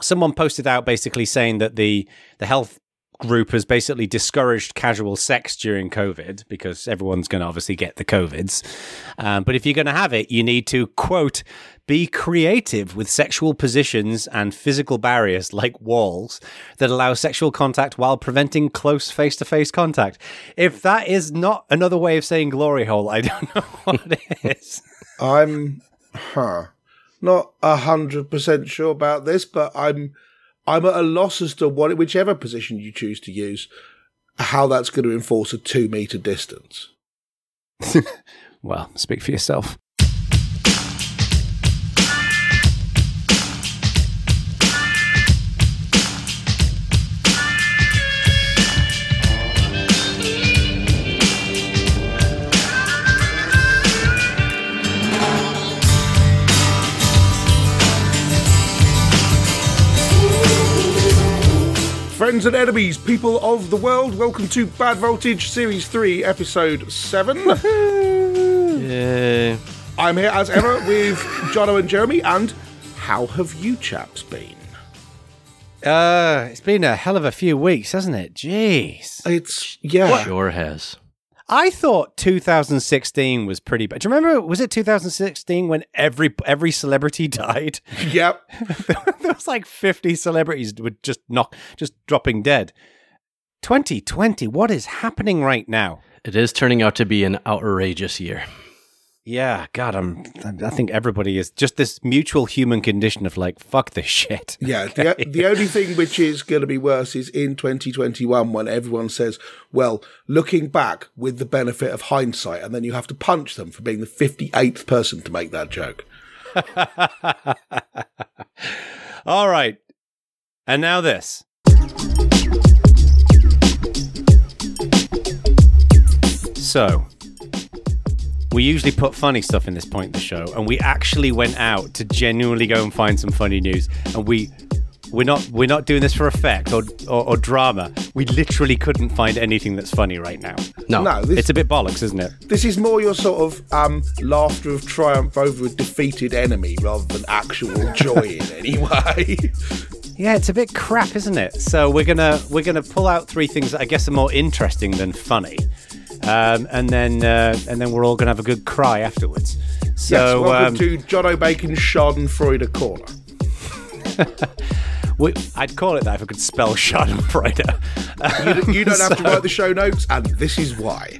someone posted out basically saying that the the health group has basically discouraged casual sex during COVID because everyone's going to obviously get the COVIDs. Um, but if you're going to have it, you need to, quote, be creative with sexual positions and physical barriers like walls that allow sexual contact while preventing close face to face contact. If that is not another way of saying glory hole, I don't know what it is. I'm, huh, not a hundred percent sure about this, but I'm I'm at a loss as to what, whichever position you choose to use, how that's going to enforce a two meter distance. well, speak for yourself. Friends and enemies, people of the world, welcome to Bad Voltage Series 3, Episode 7. yeah. I'm here as ever with Jono and Jeremy, and how have you chaps been? Uh, it's been a hell of a few weeks, hasn't it? Jeez. It's, yeah. Sure has. I thought 2016 was pretty bad. Do you remember? Was it 2016 when every every celebrity died? Yep. there was like 50 celebrities were just knock, just dropping dead. 2020. What is happening right now? It is turning out to be an outrageous year. Yeah, God, I'm. I think everybody is just this mutual human condition of like, fuck this shit. Yeah, the the only thing which is going to be worse is in 2021 when everyone says, "Well, looking back with the benefit of hindsight," and then you have to punch them for being the 58th person to make that joke. All right, and now this. So, we usually put funny stuff in this point in the show, and we actually went out to genuinely go and find some funny news, and we we're not we're not doing this for effect or, or, or drama. We literally couldn't find anything that's funny right now. No, No, this, It's a bit bollocks, isn't it? this is more your sort of um, laughter of triumph over a defeated enemy rather than actual joy in any way. Yeah, it's a bit crap, isn't it? So we're gonna we're gonna pull out three things that I guess are more interesting than funny, um, and then uh, and then we're all gonna have a good cry afterwards. yes, So welcome um, to Jono Bacon's Schadenfreude Corner. we, I'd call it that if I could spell Schadenfreude. You, you don't have to write the show notes, and this is why.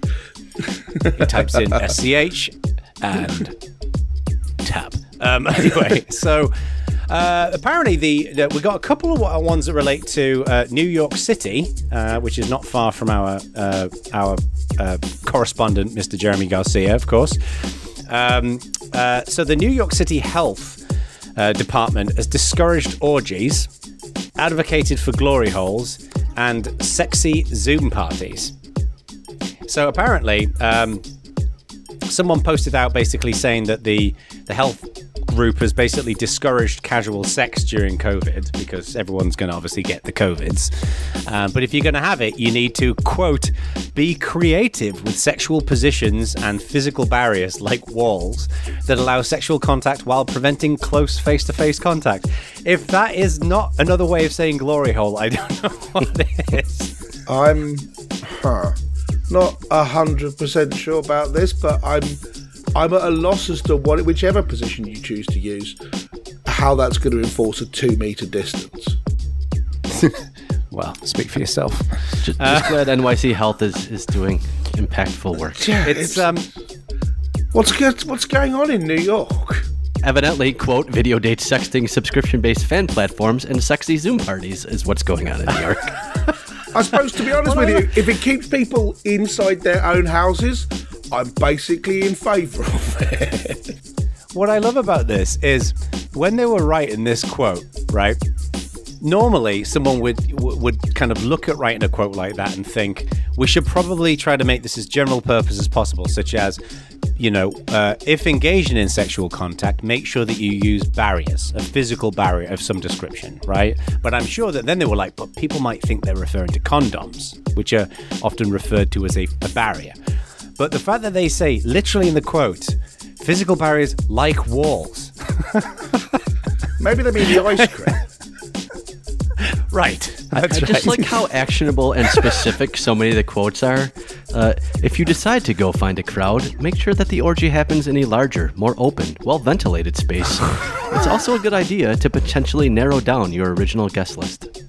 he types in SCH and tab. Um, anyway, so uh, apparently the, the we got a couple of ones that relate to uh, New York City, uh, which is not far from our uh, our uh, correspondent, Mr. Jeremy Garcia, of course. Um, uh, so the New York City Health Department has discouraged orgies, advocated for glory holes, and sexy Zoom parties. So apparently, um, someone posted out basically saying that the the health group has basically discouraged casual sex during COVID because everyone's going to obviously get the COVIDs. Um, but if you're going to have it, you need to quote be creative with sexual positions and physical barriers like walls that allow sexual contact while preventing close face to face contact. If that is not another way of saying glory hole, I don't know what it is. I'm, huh, not a hundred percent sure about this, but I'm, I'm at a loss as to what, whichever position you choose to use, how that's going to enforce a two meter distance. Well, speak for yourself. Just, just glad NYC Health is, is doing impactful work. Yeah, It's um what's go- what's going on in New York? Evidently, quote, video date sexting subscription based fan platforms and sexy Zoom parties is what's going on in New York. I suppose, to be honest with you, if it keeps people inside their own houses, I'm basically in favour of it. what I love about this is when they were writing this quote, right? Normally, someone would would kind of look at writing a quote like that and think we should probably try to make this as general purpose as possible, such as, you know, uh, if engaging in sexual contact, make sure that you use barriers, a physical barrier of some description, right? But I'm sure that then they were like, but people might think they're referring to condoms, which are often referred to as a, a barrier. But the fact that they say, literally in the quote, physical barriers like walls. Maybe they mean the ice cream. Right. I, I That's just right. like how actionable and specific so many of the quotes are. Uh, if you decide to go find a crowd, make sure that the orgy happens in a larger, more open, well ventilated space. it's also a good idea to potentially narrow down your original guest list.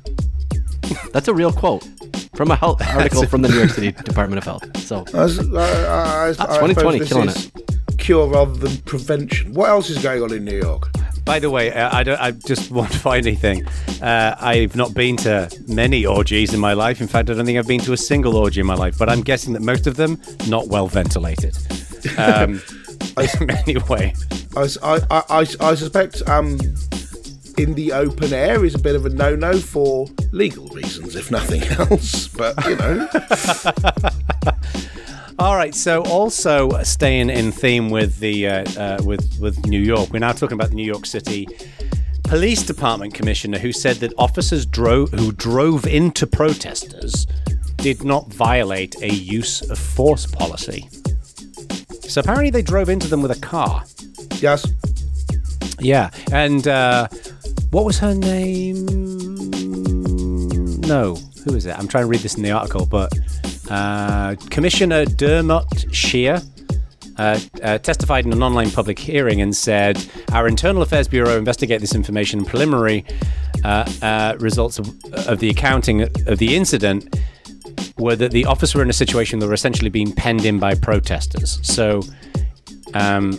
That's a real quote from a health article from the New York City Department of Health. So I, I, I, I, I 2020 killing is cure rather than prevention. What else is going on in New York? By the way, uh, I, don't, I just want to find anything. Uh, I've not been to many orgies in my life. In fact, I don't think I've been to a single orgy in my life. But I'm guessing that most of them not well ventilated. Um, anyway, I suspect um, in the open air is a bit of a no-no for legal reasons, if nothing else. But you know, All right. So, also staying in theme with the uh, uh, with with New York, we're now talking about the New York City Police Department commissioner who said that officers drove who drove into protesters did not violate a use of force policy. So apparently they drove into them with a car. yes, Yeah, and uh, what was her name? No, who is it? I'm trying to read this in the article, but uh, Commissioner Dermot Shea uh, uh, testified in an online public hearing and said, "Our Internal Affairs Bureau investigate this information. Preliminary uh, uh, results of, of the accounting of the incident." Were that the officers were in a situation that were essentially being penned in by protesters. So, um,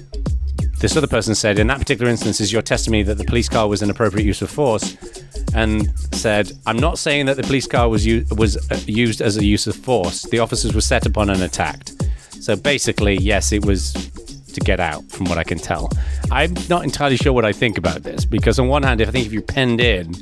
this other person said, in that particular instance, is your testimony that the police car was an appropriate use of force? And said, I'm not saying that the police car was u- was uh, used as a use of force. The officers were set upon and attacked. So basically, yes, it was to get out, from what I can tell. I'm not entirely sure what I think about this because, on one hand, if I think if you're penned in,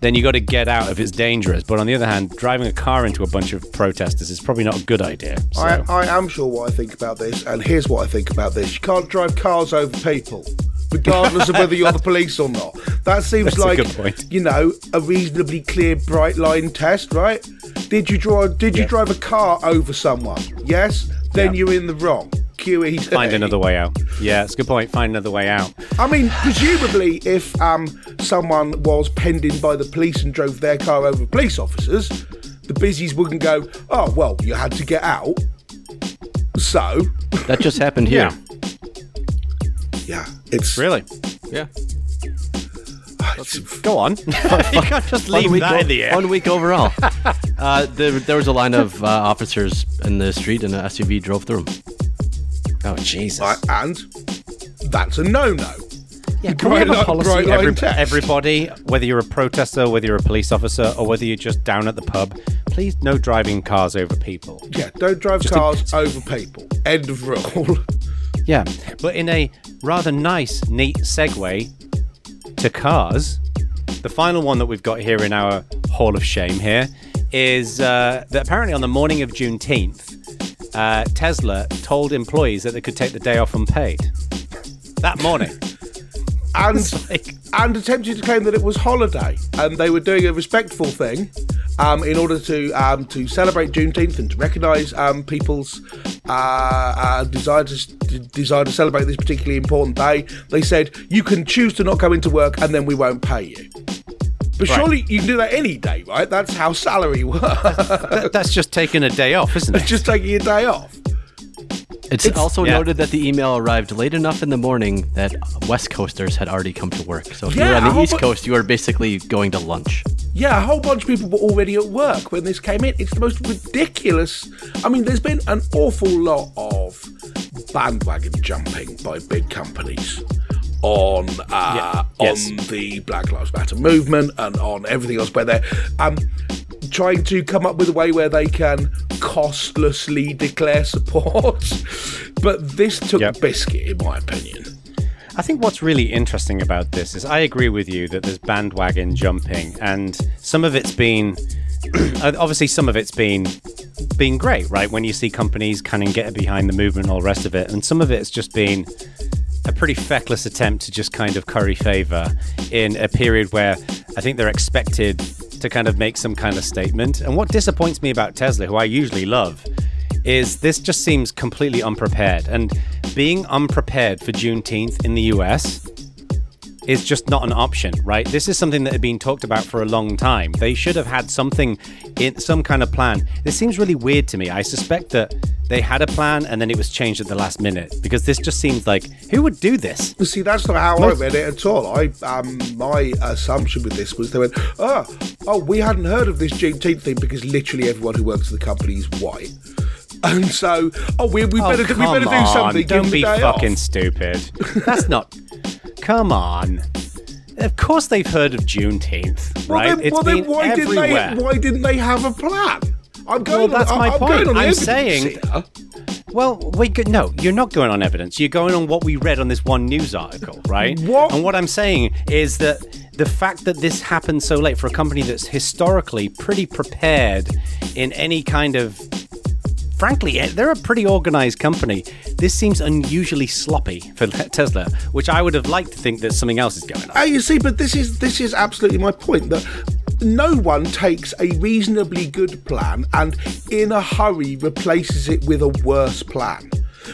then you got to get out if it's dangerous. But on the other hand, driving a car into a bunch of protesters is probably not a good idea. So. I, I am sure what I think about this, and here's what I think about this: you can't drive cars over people. Regardless of whether you're the police or not, that seems That's like you know a reasonably clear, bright line test, right? Did you draw? Did you drive a car over someone? Yes, then Yeah. you're in the wrong. QE. Find another way out. Yeah, it's a good point. Find another way out. I mean, presumably, if um, someone was penned in by the police and drove their car over police officers, the busies wouldn't go, "Oh, well, you had to get out." So, that just happened here. yeah, it's Really? Yeah. Go on. you can't just leave week, that o- in the air. fun week overall. uh, there, there was a line of uh, officers in the street, and an SUV drove through them. Oh Jesus! I- and that's a no-no. yeah, can we have a policy, every- everybody, whether you're a protester, whether you're a police officer, or whether you're just down at the pub, please no driving cars over people. Yeah, don't drive Just a- cars over people. End of rule. Yeah, but in a rather nice, neat segue to cars, the final one that we've got here in our Hall of Shame here is uh, that apparently on the morning of Juneteenth, uh, Tesla told employees that they could take the day off unpaid. That morning. and like- and attempted to claim that it was holiday, and they were doing a respectful thing um, in order to um, to celebrate Juneteenth and to recognise um, people's uh, uh, desire to d- desire to celebrate this particularly important day. They said you can choose to not go into work, and then we won't pay you. But Right. surely you can do that any day, right? That's how salary works. That- that's just taking a day off, isn't it? It's Just taking a day off. It's, also yeah. noted that the email arrived late enough in the morning that West Coasters had already come to work. So if Yeah, you're on the East about- Coast, you are basically going to lunch. Yeah, a whole bunch of people were already at work when this came in. It's the most ridiculous. I mean, there's been an awful lot of bandwagon jumping by big companies on uh, Yes. on the Black Lives Matter movement and on everything else where they're um, trying to come up with a way where they can costlessly declare support. but this took Yep. biscuit, in my opinion. I think what's really interesting about this is I agree with you that there's bandwagon jumping, and some of it's been obviously some of it's been been great, right? When you see companies kind of get behind the movement and all the rest of it, and some of it's just been a pretty feckless attempt to just kind of curry favor in a period where I think they're expected to kind of make some kind of statement. And what disappoints me about Tesla, who I usually love, is this just seems completely unprepared. And being unprepared for Juneteenth in the US is just not an option, right? This is something that had been talked about for a long time. They should have had something in some kind of plan. This seems really weird to me. I suspect that they had a plan and then it was changed at the last minute because this just seems like who would do this? See, that's not how I read it at all. I um, my assumption with this was they went, oh, oh, we hadn't heard of this Juneteenth thing because literally everyone who works at the company is white. And so, oh, we, we Oh, better we better do on. something. give Don't be fucking off. stupid. That's not. Come on. Of course they've heard of Juneteenth, Well, right? then, It's well, been then why everywhere. didn't they? Why didn't they have a plan? I'm going. Well, that's on, my I'm point. I'm evidence saying- Well, we could, no, you're not going on evidence. You're going on what we read on this one news article, right? What? And what I'm saying is that the fact that this happened so late for a company that's historically pretty prepared in any kind of. Frankly, eh, they're a pretty organized company. This seems unusually sloppy for Tesla, which I would have liked to think that something else is going on. Oh, you see, but this is this is absolutely my point that no one takes a reasonably good plan and in a hurry replaces it with a worse plan.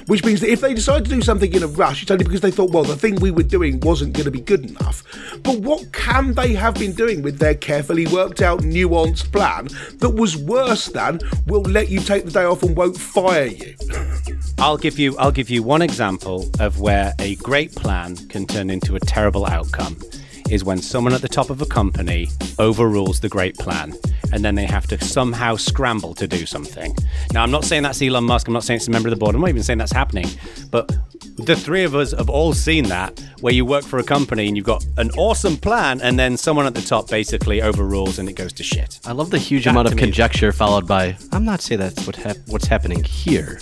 Which means that if they decide to do something in a rush, it's only because they thought, well, the thing we were doing wasn't going to be good enough. But what can they have been doing with their carefully worked out, nuanced plan that was worse than we'll let you take the day off and won't fire you? I'll give you I'll give you one example of where a great plan can turn into a terrible outcome is when someone at the top of a company overrules the great plan and then they have to somehow scramble to do something. Now I'm not saying that's Elon Musk, I'm not saying it's a member of the board, I'm not even saying that's happening, but the three of us have all seen that where you work for a company and you've got an awesome plan and then someone at the top basically overrules and it goes to shit. I love the huge That amount of me conjecture followed by, I'm not saying that's what hap- what's happening here.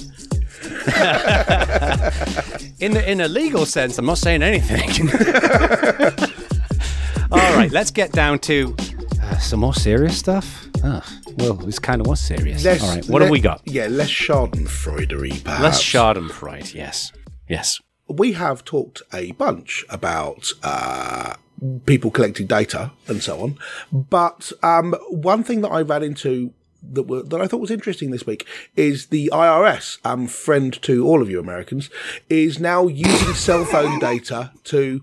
In the in a legal sense, I'm not saying anything. Right, let's get down to uh, some more serious stuff. Ugh, well, this kind of was serious. Less- All right, what have we got? Yeah, less Schadenfreudery, perhaps. Less Schadenfreude. Yes, yes. we have talked a bunch about uh, people collecting data and so on, but um, one thing that I ran into that were, that I thought was interesting this week is the IRS, um, friend to all of you Americans, is now using cell phone data to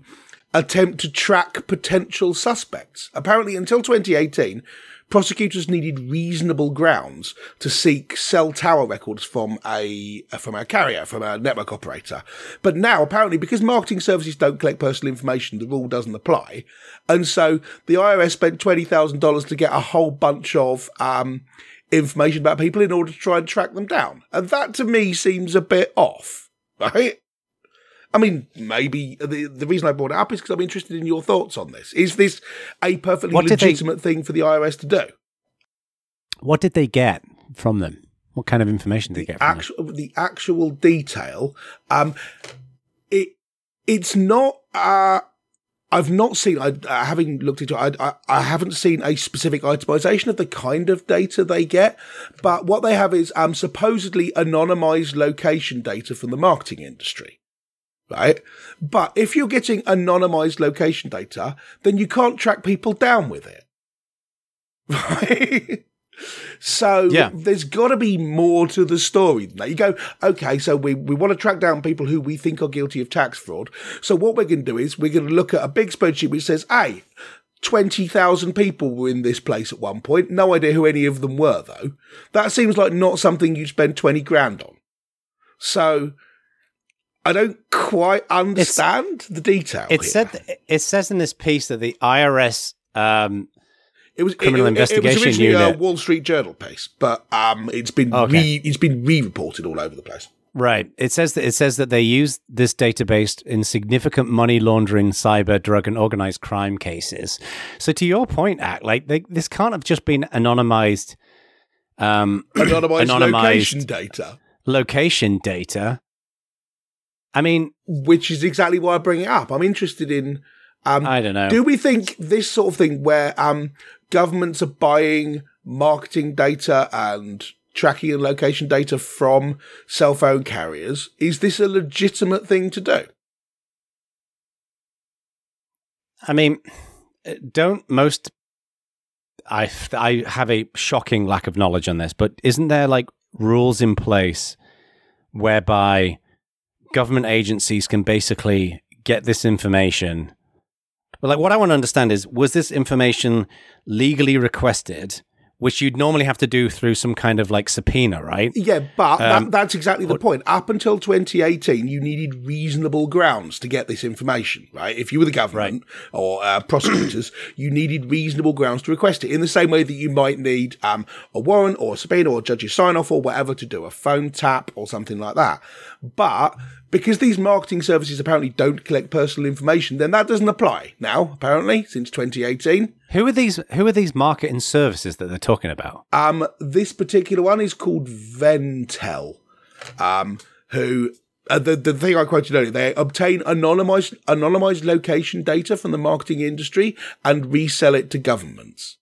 attempt to track potential suspects. Apparently, until 2018. Prosecutors needed reasonable grounds to seek cell tower records from a from a carrier, from a network operator. But now, apparently, because marketing services don't collect personal information, the rule doesn't apply. And so the IRS spent twenty thousand dollars to get a whole bunch of um, information about people in order to try and track them down. And that to me seems a bit off, right? I mean, maybe the the reason I brought it up is because I'm interested in your thoughts on this. Is this a perfectly What did they- legitimate thing for the IRS to do? What did they get from them? What kind of information did they get from them? the actual detail um it it's not uh I've not seen, I, uh, having looked into it, I, I, I haven't seen a specific itemization of the kind of data they get, but what they have is um, supposedly anonymized location data from the marketing industry. Right? But if you're getting anonymized location data, then you can't track people down with it. Right? So Yeah. there's got to be more to the story than that. You go, okay, so we, we want to track down people who we think are guilty of tax fraud. So what we're going to do is we're going to look at a big spreadsheet which says, hey, 20,000 people were in this place at one point. No idea who any of them were, though. That seems like not something you'd spend 20 grand on. So I don't quite understand the detail. It here. said it says in this piece that the IRS um, It was Criminal it, it- It Investigation was originally a Wall Street Journal piece, but um, it's been Okay. re, it's been re-reported all over the place. Right. It says that it says that they use this database in significant money laundering, cyber, drug, and organized crime cases. So, to your point, act like they, this can't have just been anonymized, um, Anonymized, Anonymized. location data, location data. I mean, which is exactly why I bring it up. I'm interested in. Um, I don't know. do we think this sort of thing where um, governments are buying marketing data and tracking and location data from cell phone carriers is this a legitimate thing to do? I mean, uh, don't most. I I have a shocking lack of knowledge on this, but isn't there like rules in place whereby government agencies can basically get this information. But like, what I want to understand is, was this information legally requested, which you'd normally have to do through some kind of like subpoena, right? Yeah, but Um, that, that's exactly the point. Up until 2018, you needed reasonable grounds to get this information, right? If you were the government or uh, prosecutors, you needed reasonable grounds to request it in the same way that you might need um, a warrant or a subpoena or a judge's sign off or whatever to do a phone tap or something like that. But because these marketing services apparently don't collect personal information, then that doesn't apply now, apparently, since 2018. Who are these? Who are these marketing services that they're talking about? Um, this particular one is called Venntel, um, who uh, the the thing I quoted earlier. They obtain anonymized anonymized location data from the marketing industry and resell it to governments.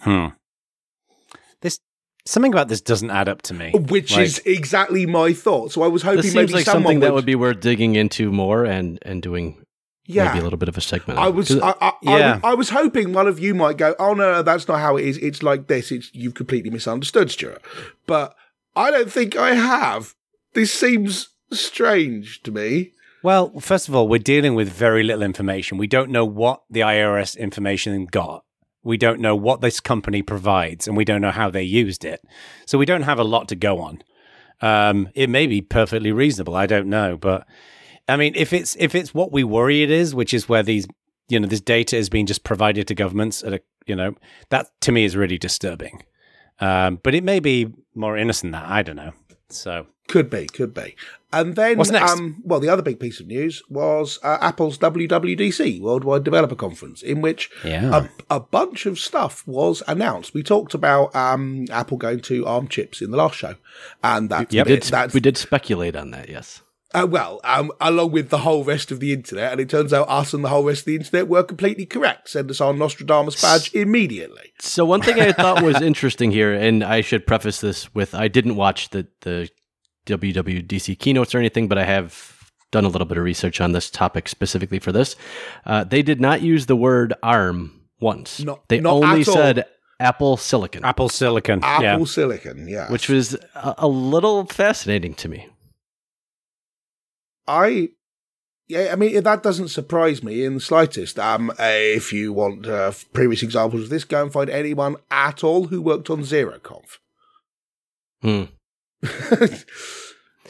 Hmm. This something about this doesn't add up to me. Which Like, is exactly my thought. So I was hoping This maybe like someone something that would, would be worth digging into more and and doing yeah. maybe a little bit of a segment. I on. was 'Cause I, I, I, Yeah. was- I was hoping one of you might go, oh no, no, that's not how it is. It's like this. It's you've completely misunderstood, Stuart. But I don't think I have. This seems strange to me. Well, first of all, we're dealing with very little information. We don't know what the IRS information got. We don't know what this company provides, and we don't know how they used it. So we don't have a lot to go on. Um, it may be perfectly reasonable. I don't know, but I mean, if it's if it's what we worry it is, which is where these you know this data is being just provided to governments at a you know that to me is really disturbing. Um, but it may be more innocent than that. I don't know. So Could be, could be. And then, What's next? Um, well, the other big piece of news was uh, Apple's WWDC, Worldwide Developer Conference, in which Yeah. a, a bunch of stuff was announced. We talked about um, Apple going to ARM chips in the last show, and that's we did we did speculate on that. Yes. Uh, well, um, along with the whole rest of the internet, and it turns out us and the whole rest of the internet were completely correct. Send us our Nostradamus badge immediately. So one thing I thought was interesting here, and I should preface this with I didn't watch the the WWDC keynotes or anything, but I have done a little bit of research on this topic specifically for this. Uh, they did not use the word ARM once. Not- they not only at all. said Apple Silicon, Apple Silicon. Apple yeah. Silicon, yeah. which was a, a little fascinating to me. I, yeah, I mean that doesn't surprise me in the slightest. Um, uh, if you want uh, previous examples of this, go and find anyone at all who worked on ZeroConf. Hmm.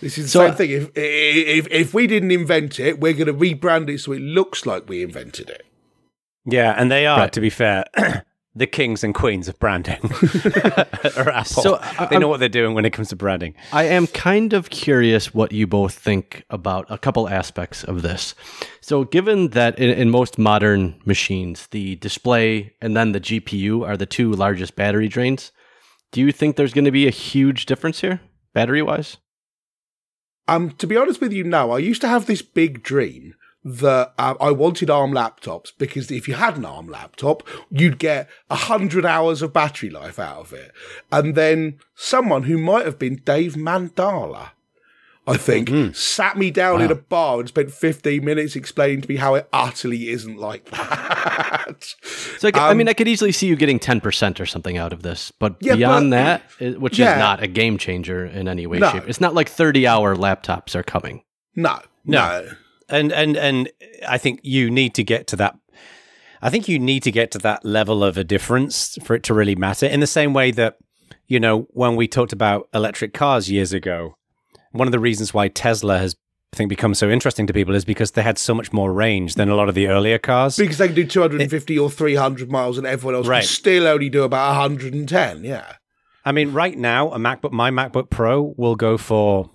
this is the So- same thing. If, if if we didn't invent it, we're going to rebrand it so it looks like we invented it. Yeah, and they are, Right. to be fair, the kings and queens of branding. or Apple. So, I- they know I'm- what they're doing when it comes to branding. I am kind of curious what you both think about a couple aspects of this. So, given that in, in most modern machines, the display and then the GPU are the two largest battery drains, do you think there's going to be a huge difference here, battery wise? Um, to be honest with you, no. I used to have this big dream that uh, I wanted ARM laptops because if you had an ARM laptop, you'd get a hundred hours of battery life out of it. And then someone who might have been Dave Mandala, I think, sat me down in a bar and spent 15 minutes explaining to me how it utterly isn't like that. So, I mean, I could easily see you getting 10% or something out of this, but Um, Yeah, beyond but- that, which Yeah. is not a game changer in any way, No. shape. It's not like 30 hour laptops are coming. no, no. And and and I think you need to get to that. I think you need to get to that level of a difference for it to really matter. In the same way that you know when we talked about electric cars years ago, one of the reasons why Tesla has I think become so interesting to people is because they had so much more range than a lot of the earlier cars. Because they can do 250 or 300 miles and everyone else Right. can still only do about 110. Yeah. I mean, right now, a MacBook, my MacBook Pro will go for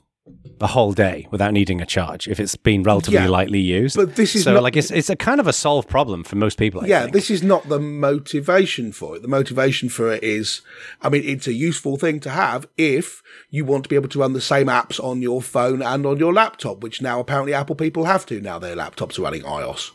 a whole day without needing a charge if it's been relatively Yeah, lightly used. but this is so not- like it's it's a kind of a solved problem for most people. I yeah, think. this is not the motivation for it. The motivation for it is, I mean, it's a useful thing to have if you want to be able to run the same apps on your phone and on your laptop, which now apparently Apple people have to now their laptops are running iOS.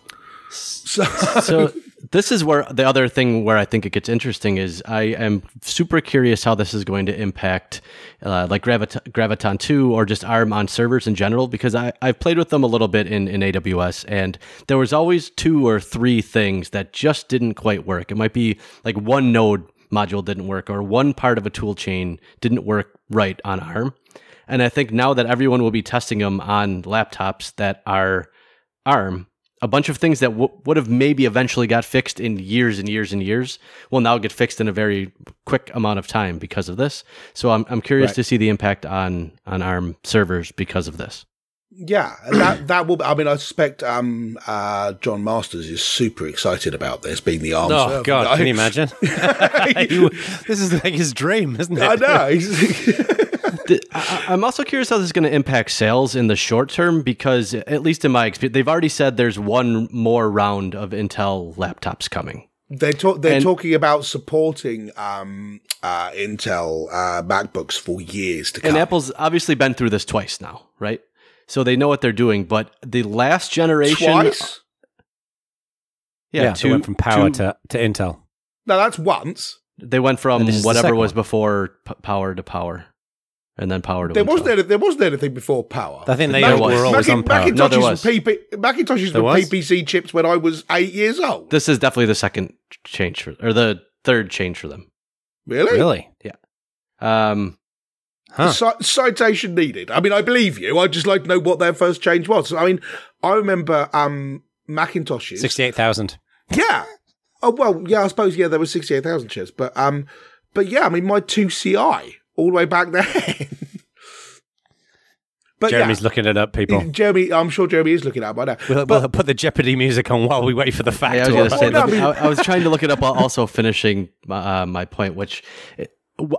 So, so this is where the other thing where I think it gets interesting is I am super curious how this is going to impact uh, like Gravit- Graviton 2 or just ARM on servers in general because I, I've played with them a little bit in, in AWS and there was always two or three things that just didn't quite work. It might be like one node module didn't work or one part of a tool chain didn't work right on ARM. And I think now that everyone will be testing them on laptops that are ARM, a bunch of things that w- would have maybe eventually got fixed in years and years and years will now get fixed in a very quick amount of time because of this. So I'm I'm curious Right. to see the impact on on ARM servers because of this. Yeah, that that will. I mean, I suspect um, uh, Jon Masters is super excited about this being the arms. Oh God, can you imagine? He- this is like his dream, isn't it? I know. He's- Th- I, I'm also curious how this is going to impact sales in the short term because, at least in my experience, they've already said there's one more round of Intel laptops coming. they're talk, they're And- talking about supporting um, uh, Intel uh, MacBooks for years to come. And Apple's obviously been through this twice now, right? So they know what they're doing. But the last generation, Twice? yeah, Yeah, two, they went from power two- to, to Intel. No, that's once. they went from And this is the whatever was before p- power to power, and then power to There wasn't any, there wasn't anything before Power. I think they There were was. always on power. Macintoshes No, there were was. PP, Macintoshes There were was? PPC chips when I was eight years old. This is definitely the second change for, or the third change for them. Really? Really? Yeah. Um, Huh. Ci- citation needed. I mean, I believe you. I'd just like to know what their first change was. I mean, I remember um, Macintoshes. 68,000. Yeah. Oh well, yeah. I suppose yeah, there were sixty eight thousand chips. but um, but yeah, I mean, my two CI all the way back then. but Jeremy's looking it up, people. Jeremy. I'm sure Jeremy is looking at by now. We'll, But- we'll put the Jeopardy music on while we wait for the fact. Yeah, I was to say. Oh, no, I mean- I, I was trying to look it up while also finishing my, uh, my point. Which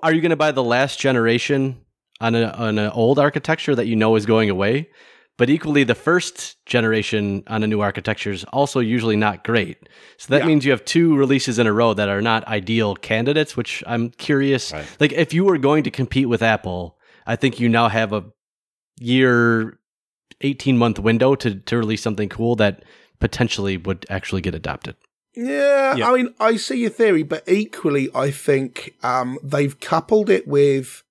are you going to buy the last generation on a, on an old architecture that you know is going away? But equally, the first generation on a new architecture is also usually not great. So that Yeah. means you have two releases in a row that are not ideal candidates. Which I'm curious. Right. Like, if you were going to compete with Apple, I think you now have a year, eighteen month window to to release something cool that potentially would actually get adopted. Yeah, Yeah. I mean, I see your theory, but equally, I think um, they've coupled it with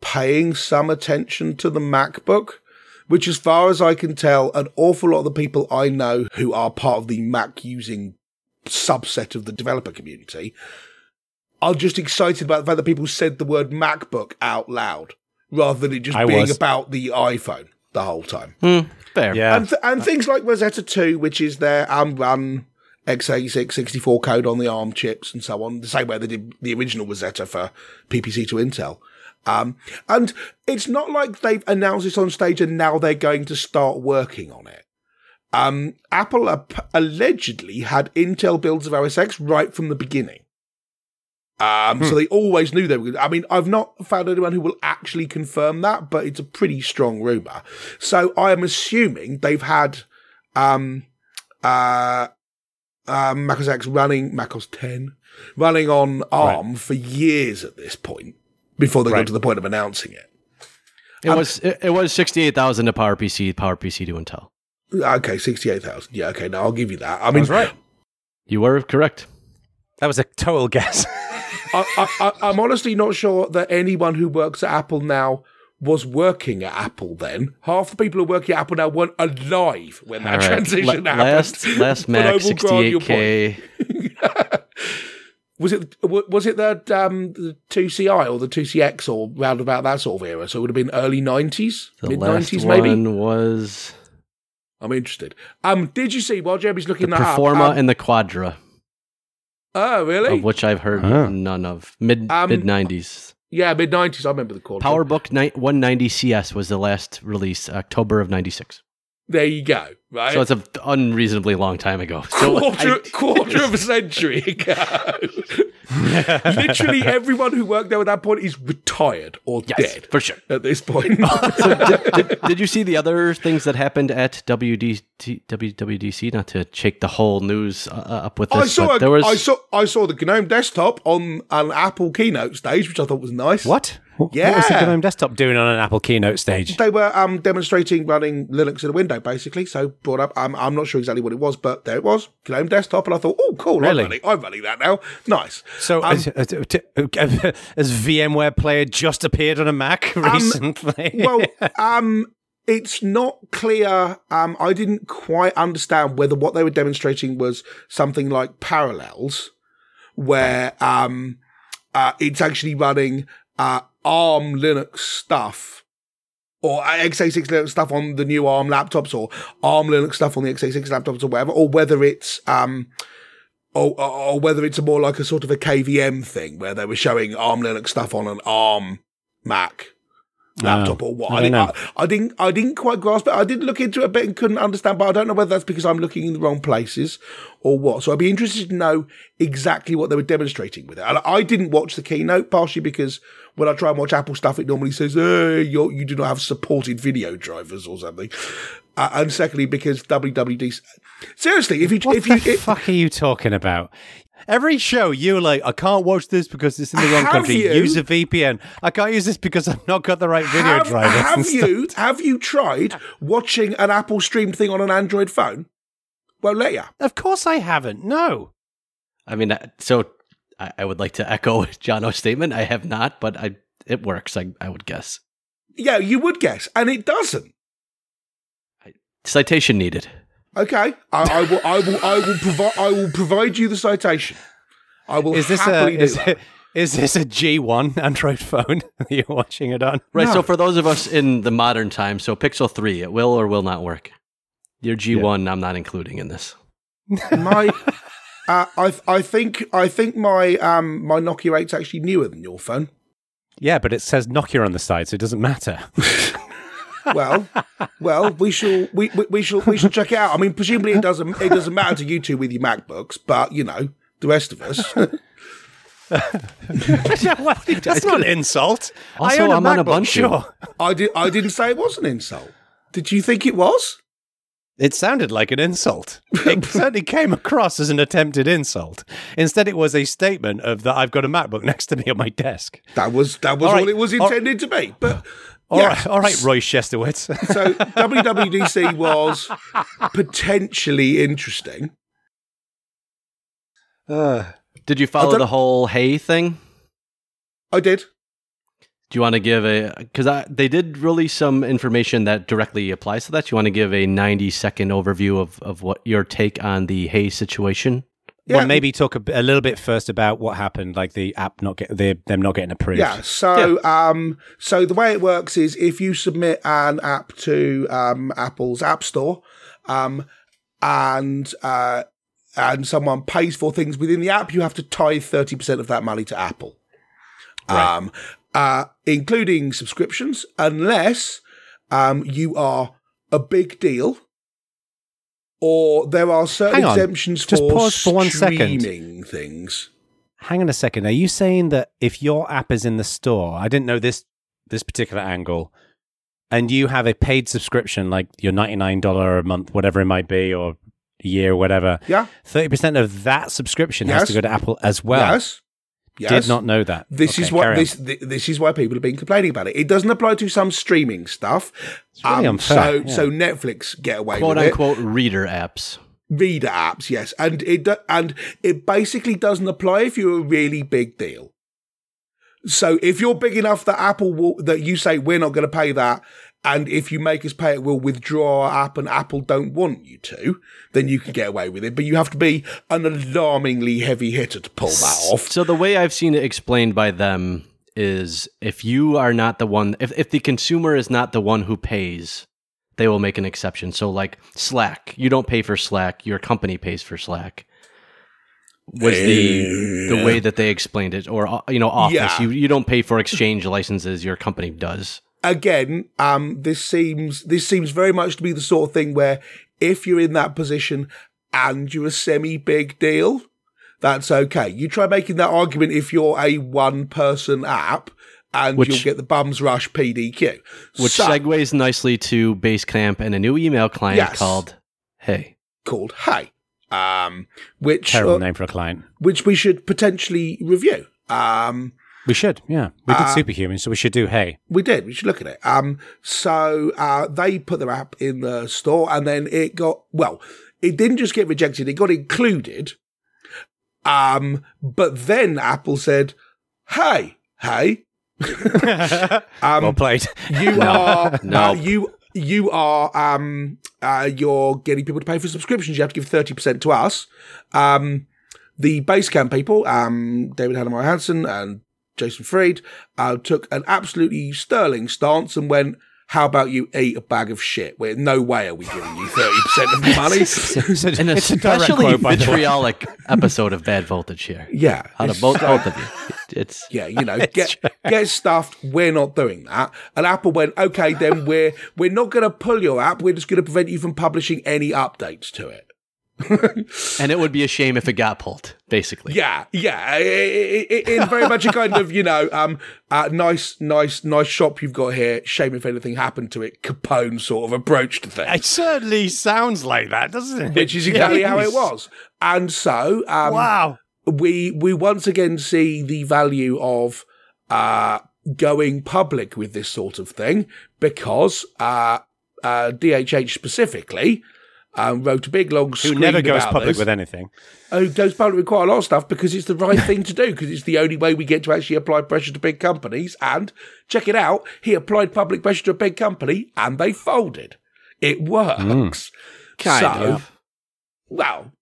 paying some attention to the MacBook, which, as far as I can tell, an awful lot of the people I know who are part of the Mac using subset of the developer community are just excited about the fact that people said the word MacBook out loud rather than it just I being was. about the iPhone the whole time. Fair. Yeah. And, th- and things like Rosetta 2, which is their um, run x86 64 code on the ARM chips and so on, the same way they did the original Rosetta for PPC to Intel. Um, and it's not like they've announced this on stage and now they're going to start working on it. Um, Apple ap- allegedly had Intel builds of OS X right from the beginning. Um, so they always knew they were good. I mean, I've not found anyone who will actually confirm that, but it's a pretty strong rumor. So I am assuming they've had, um, uh, um, Mac OS X running, Mac OS 10 running on ARM for years at this point before they Right. got to the point of announcing it. It was it, it was sixty eight thousand to PowerPC, PowerPC to Intel. Okay, 68,000. Yeah, okay, now I'll give you that. I mean, That's right. You were correct. That was a total guess. I, I'm honestly not sure that anyone who works at Apple now was working at Apple then. Half the people who work at Apple now weren't alive when that right. transition La- happened. last last Mac I will sixty grant your eight K. Was it was it the um the two CI or the two CX or round about that sort of era? So it would have been early nineties, mid nineties maybe. one was I'm interested. Um, did you see while Jeremy's the looking that up? Performa um, and the Quadra, oh, really? of which I've heard Huh. none of. Mid Um, mid nineties. yeah, mid nineties. I remember the call. PowerBook ni- 190 CS was the last release, October of '96. There you go. Right. So it's an unreasonably long time ago. So quarter, I- quarter of a century ago. Literally everyone who worked there at that point is retired or yes, dead for sure. at this point. did, did you see the other things that happened at WDT, WWDC? Not to shake the whole news uh, up with this, I saw, but a, there was I saw, I saw the GNOME desktop on an Apple keynote stage, which I thought was nice. what? What was the Yeah. GNOME desktop doing on an Apple keynote stage? They were um, demonstrating running Linux in a window, basically. So brought up. Um, I'm not sure exactly what it was, but there it was, GNOME desktop, and I thought, oh, cool, Really? I'm running, I'm running that now. Nice. So, Um, has VMware Player just appeared on a Mac recently? well, um, it's not clear. Um, I didn't quite understand whether what they were demonstrating was something like Parallels, where um, uh, it's actually running uh, ARM Linux stuff. Or x86 Linux stuff on the new ARM laptops, or ARM Linux stuff on the x86 laptops, or whatever, or whether it's um, or, or, whether it's more like a sort of a KVM thing where they were showing ARM Linux stuff on an ARM Mac laptop or what. I I, didn't. I, I didn't. I didn't quite grasp it. I did look into it a bit and couldn't understand, but I don't know whether that's because I'm looking in the wrong places or what. So I'd be interested to know exactly what they were demonstrating with it. And I didn't watch the keynote partially because when I try and watch Apple stuff, it normally says, "Hey, you're, you do not have supported video drivers or something." Uh, and secondly, because WWDC. Seriously, if you What if the you it, fuck are you talking about? Every show, you're like, I can't watch this because it's in the wrong Have country. you? Use a VPN. I can't use this because I've not got the right video have, drivers. and have stuff. you have you tried watching an Apple stream thing on an Android phone? Won't let you. Of course, I haven't. No. I mean, uh, so I, I would like to echo Jono's statement. I have not, but I it works. I, I would guess. Yeah, you would guess, and it doesn't. Citation needed. Okay, I, I will. I will. I will provide. I will provide you the citation. I will Is this a do is, that. it, is this a G1 Android phone that you're watching it on? Right. No. So for those of us in the modern time, so Pixel Three, it will or will not work. Your G1, I'm not including in this. my. Uh, I I think I think my um my Nokia 8's actually newer than your phone. Yeah, but it says Nokia on the side, so it doesn't matter. Well, well, we shall we, we, we shall we shall check it out. I mean, presumably it doesn't it doesn't matter to you two with your MacBooks, but you know the rest of us. That's not an insult. I own a I'm on MacBook, Ubuntu. Sure. I did I didn't say it was an insult. Did you think it was? It sounded like an insult. It certainly came across as an attempted insult. Instead, it was a statement of that I've got a MacBook next to me on my desk. That was that was All all, right. it was All- intended to be. But All yeah. right, all right, Roy Schestowitz. So WWDC was potentially interesting. Uh, Did you follow the whole Hey thing? I did. Do you want to give a because they did release some information that directly applies to that? Do you want to give a 90 second overview of, of what your take on the Hey situation? Yeah. Well, maybe talk a, a little bit first about what happened, like the app not get the, them not getting approved. Yeah. So, um, so the way it works is if you submit an app to um, Apple's App Store, um, and uh, and someone pays for things within the app, you have to tie thirty percent of that money to Apple, um, uh, including subscriptions, unless um, you are a big deal. Or there are certain exemptions Just for for one second. streaming things. Hang on a second. Are you saying that if your app is in the store, I didn't know this this particular angle, and you have a paid subscription, like your ninety nine dollar a month, whatever it might be, or a year, or whatever, Yeah. thirty percent of that subscription has to go to Apple as well. yes. Yes. Did not know that. This Okay, is what this th- this is why people have been complaining about it. It doesn't apply to some streaming stuff. Um, really unfair, so yeah. so Netflix get away Quote with it. unquote reader apps. Reader apps, yes, and it do- and it basically doesn't apply if you're a really big deal. So if you're big enough that Apple will that you say we're not going to pay that, and if you make us pay it, we'll withdraw our app, and Apple don't want you to, then you can get away with it. But you have to be an alarmingly heavy hitter to pull that off. So the way I've seen it explained by them is if you are not the one if, if the consumer is not the one who pays, they will make an exception. So like Slack, you don't pay for Slack, your company pays for Slack. Was the the way that they explained it or uh, you know Office, Yeah. you you don't pay for exchange licenses, your company does. Again, um, this seems this seems very much to be the sort of thing where if you're in that position and you're a semi big deal, that's okay. You try making that argument if you're a one person app and Which- you'll get the bums rush PDQ. Which So, segues nicely to Basecamp and a new email client Yes. called Hey. called Hey, um, which Terrible uh, name for a client. which we should potentially review. Um, We should, yeah. We did Uh, Superhuman, so we should do Hey. We did. We should look at it. Um, so uh, they put their app in the store, and then it got well. It didn't just get rejected; it got included. Um, but then Apple said, "Hey, hey, um, well played. you are No. uh, you you are um uh you're getting people to pay for subscriptions. You have to give thirty percent to us. Um, the Basecamp people, um, David Heinemeier Hansson and Jason Fried, uh, took an absolutely sterling stance and went, how about you eat a bag of shit? Where no way are we giving you thirty percent of the money. So An it's a direct especially quote, by the way. vitriolic episode of Bad Voltage here. Yeah, Out of both, both of you. It's Yeah, you know, get get stuffed. We're not doing that. And Apple went, okay, then we're we're not going to pull your app. We're just going to prevent you from publishing any updates to it. And it would be a shame if it got pulled, basically. Yeah, yeah, i- i- i- in very much a kind of you know, um, uh, nice, nice, nice shop you've got here. Shame if anything happened to it. Capone sort of approach to things. It certainly sounds like that, doesn't it? which is exactly how it was. And so, um, Wow. we we once again see the value of uh, going public with this sort of thing because uh, uh, DHH specifically um, wrote a big long Who never goes about public this. with anything. Who goes public with quite a lot of stuff because it's the right thing to do because it's the only way we get to actually apply pressure to big companies. And check it out, he applied public pressure to a big company and they folded. It works. Kind so, of. well,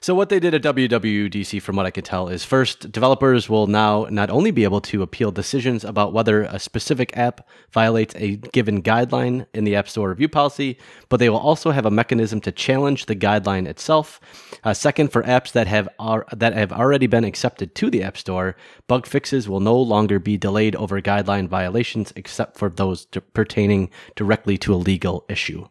So what they did at WWDC, from what I could tell, is first developers will now not only be able to appeal decisions about whether a specific app violates a given guideline in the App Store review policy, but they will also have a mechanism to challenge the guideline itself. Uh, second, for apps that have are, that have already been accepted to the App Store, bug fixes will no longer be delayed over guideline violations, except for those d- pertaining directly to a legal issue.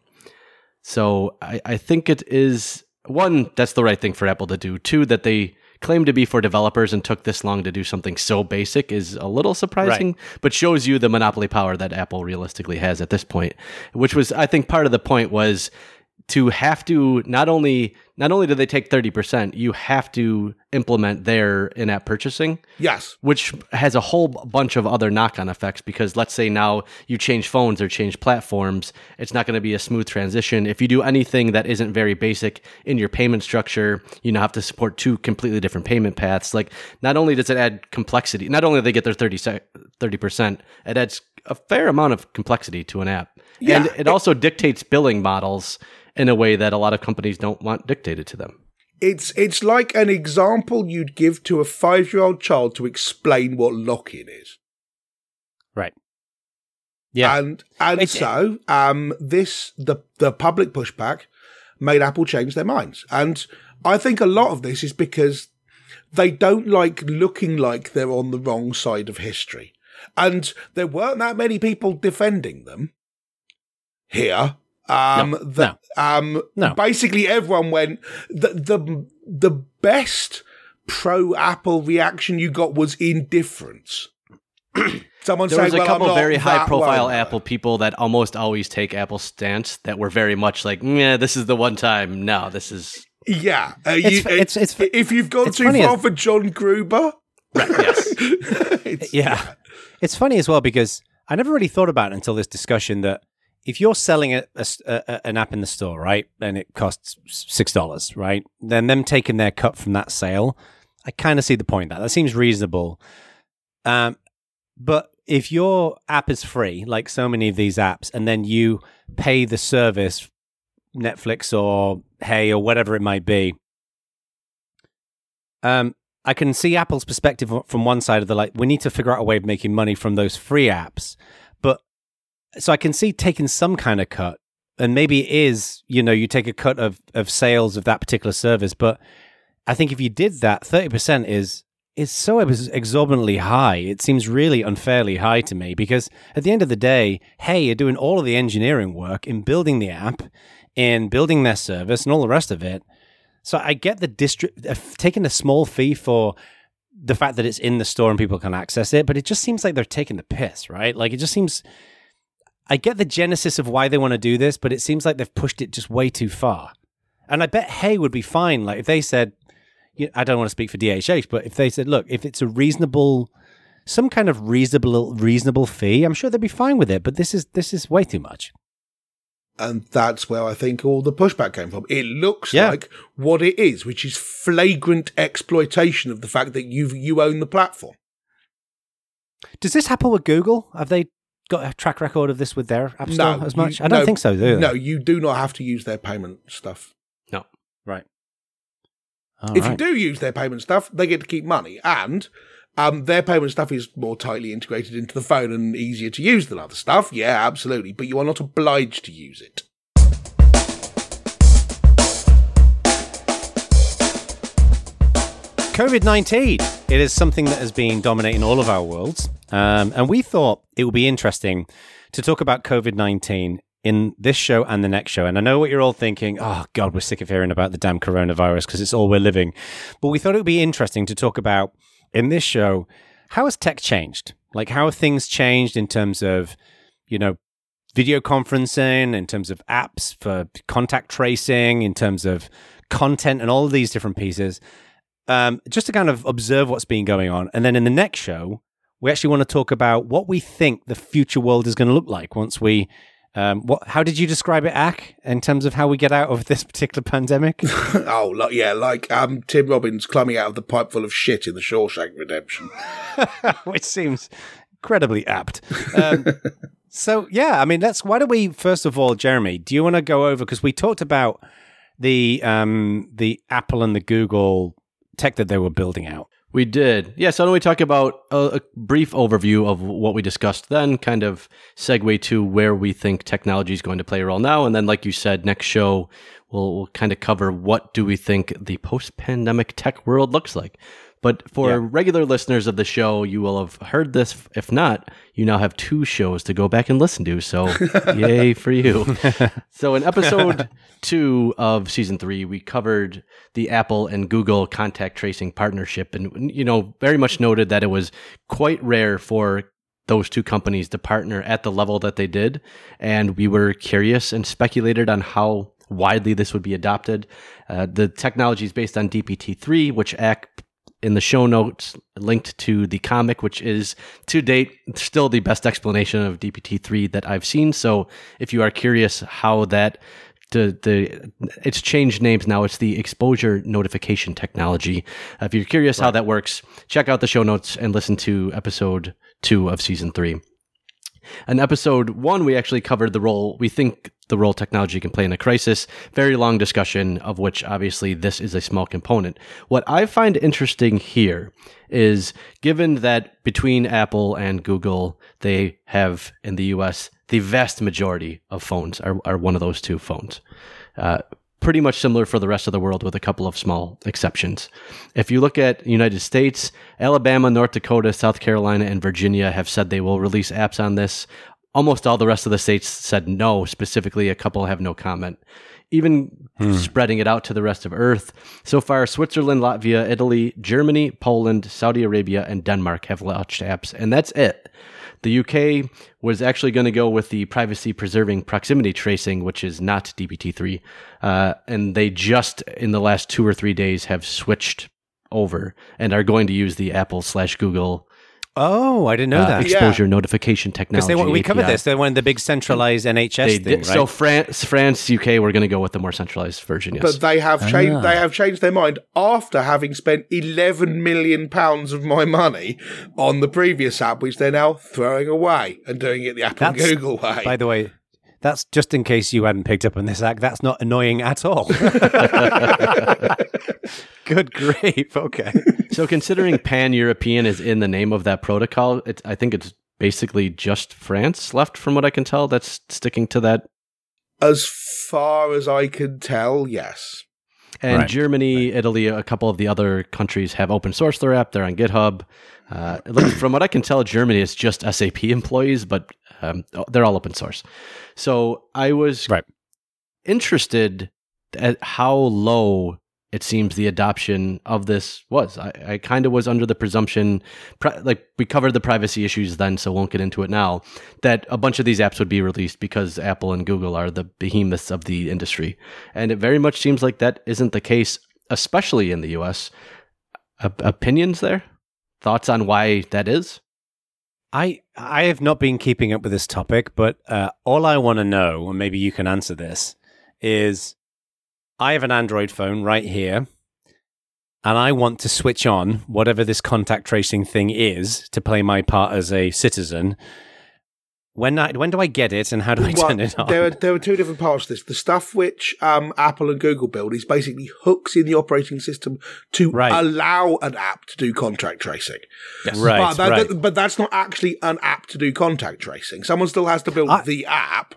So I, I think it is one, that's the right thing for Apple to do. Two, that they claim to be for developers and took this long to do something so basic is a little surprising, but shows you the monopoly power that Apple realistically has at this point. Which was, I think, part of the point was to have to not only not only do they take 30%, you have to implement their in-app purchasing. Yes. which has a whole bunch of other knock-on effects because let's say now you change phones or change platforms it's not going to be a smooth transition. If you do anything that isn't very basic in your payment structure you now have to support two completely different payment paths. Like not only does it add complexity not only do they get their 30 sec- 30% it adds a fair amount of complexity to an app. Yeah, and Yeah, it also dictates billing models in a way that a lot of companies don't want dictated to them It's it's like an example you'd give to a five year old child to explain what lock-in is. Right. Yeah. And and It's- so um this the the public pushback made Apple change their minds. And I think a lot of this is because they don't like looking like they're on the wrong side of history. And there weren't that many people defending them here. Um, that, um, No. basically everyone went, the, the, the best pro Apple reaction you got was indifference. Someone There saying, was a well, couple very high profile worried." Apple people that almost always take Apple stance that were very much like, yeah, this is the one time. No, this is Yeah, uh, It's you, fu- it's- it's if you've gone it's too far as- for John Gruber, yes. it's, yeah. It's funny as well because I never really thought about it until this discussion that if you're selling a, a a- an app in the store, right, and it costs six dollars, right, then them taking their cut from that sale, I kind of see the point. That that seems reasonable. Um, but if your app is free, like so many of these apps, and then you pay the service, Netflix or Hey or whatever it might be, um, I can see Apple's perspective from one side of the like, we need to figure out a way of making money from those free apps. So I can see taking some kind of cut. And maybe it is, you know, you take a cut of, of sales of that particular service. But I think if you did that, 30% is is so exorbitantly high. It seems really unfairly high to me because at the end of the day, hey, you're doing all of the engineering work in building the app, in building their service and all the rest of it. So I get the district uh, taking a small fee for the fact that it's in the store and people can access it, but it just seems like they're taking the piss, right? Like it just seems. I get the genesis of why they want to do this, but it seems like they've pushed it just way too far. And I bet Hey would be fine. Like if they said, you- I don't want to speak for DHH, but if they said, look, if it's a reasonable, some kind of reasonable reasonable fee, I'm sure they'd be fine with it. But this is this is way too much. and that's where I think all the pushback came from. It looks Yeah. like what it is, which is flagrant exploitation of the fact that you you own the platform. Does this happen with Google? Have they got a track record of this with their app store No, as much? you- I don't no, think so. Do they? No, you do not have to use their payment stuff. No. Right. if you do use their payment stuff, they get to keep money. And Um, their payment stuff is more tightly integrated into the phone and easier to use than other stuff. Yeah, absolutely. But you are not obliged to use it. COVID 19. It is something that has been dominating all of our worlds. Um, and we thought it would be interesting to talk about COVID 19 in this show and the next show. And I know what you're all thinking. Oh, God, we're sick of hearing about the damn coronavirus because it's all we're living. But we thought it would be interesting to talk about in this show how has tech changed? Like, how have things changed in terms of, you know, video conferencing, in terms of apps for contact tracing, in terms of content and all of these different pieces? Um, just to kind of observe what's been going on. And then in the next show, we actually want to talk about what we think the future world is going to look like once we. Um, what? How did you describe it, Aq, in terms of how we get out of this particular pandemic? oh, like, yeah, like um, Tim Robbins climbing out of the pipe full of shit in the Shawshank Redemption, which seems incredibly apt. Um, so yeah, I mean, let's. Why don't we first of all, Jeremy? Do you want to go over because we talked about the um, the Apple and the Google tech that they were building out. We did. Yeah, so we talk about a, a, brief overview of what we discussed then, kind of segue to where we think technology is going to play a role now. And then, like you said, next show, we'll, we'll kind of cover what do we think the post pandemic tech world looks like. But for yeah. regular listeners of the show, you will have heard this. If not, you now have two shows to go back and listen to. So, yay for you. so, in episode two of season three, we covered the Apple and Google contact tracing partnership. And, you know, very much noted that it was quite rare for those two companies to partner at the level that they did. And we were curious and speculated on how widely this would be adopted. Uh, the technology is based on DPT3, which act in the show notes linked to the comic, which is to date still the best explanation of DPT3 that I've seen. So if you are curious how that the the it's changed names now. It's the exposure notification technology. If you're curious right. how that works, check out the show notes and listen to episode two of season three. In episode one, we actually covered the role we think the role technology can play in a crisis. Very long discussion, of which obviously this is a small component. What I find interesting here is given that between Apple and Google, they have in the US, the vast majority of phones are, are one of those two phones. Uh, pretty much similar for the rest of the world with a couple of small exceptions. If you look at United States, Alabama, North Dakota, South Carolina, and Virginia have said they will release apps on this. Almost all the rest of the states said no, specifically a couple have no comment. Even hmm. spreading it out to the rest of Earth. So far, Switzerland, Latvia, Italy, Germany, Poland, Saudi Arabia, and Denmark have launched apps, and that's it. The UK was actually going to go with the privacy preserving proximity tracing, which is not DBT3. Uh, and they just in the last two or three days have switched over and are going to use the Apple slash Google Oh, I didn't know uh, that. Exposure yeah. notification technology. Because we covered this. They wanted the big centralized NHS they, thing, right? So France, France, UK, we're going to go with the more centralized version. Yes, but they have changed. Ah. They have changed their mind after having spent eleven million pounds of my money on the previous app, which they're now throwing away and doing it the Apple That's, and Google way. By the way, that's just in case you hadn't picked up on this act. That's not annoying at all. Good grief. Okay. So, considering pan European is in the name of that protocol, it, I think it's basically just France left, from what I can tell, that's sticking to that. As far as I can tell, yes. And right. Germany, right. Italy, a couple of the other countries have open sourced their app. They're on GitHub. Uh, from what I can tell, Germany is just SAP employees, but um, they're all open source. So I was right. interested at how low it seems the adoption of this was. I, I kind of was under the presumption, like we covered the privacy issues then, so won't get into it now, that a bunch of these apps would be released because Apple and Google are the behemoths of the industry. And it very much seems like that isn't the case, especially in the US. O- opinions there? Thoughts on why that is? I I have not been keeping up with this topic, but uh, all I want to know, and maybe you can answer this, is I have an Android phone right here, and I want to switch on whatever this contact tracing thing is to play my part as a citizen. When I, when do I get it, and how do I Well, turn it on? there are there are two different parts to this. The stuff which um, Apple and Google build is basically hooks in the operating system to Right. allow an app to do contact tracing. right, but, that- right. that- but that's not actually an app to do contact tracing. Someone still has to build I- the app.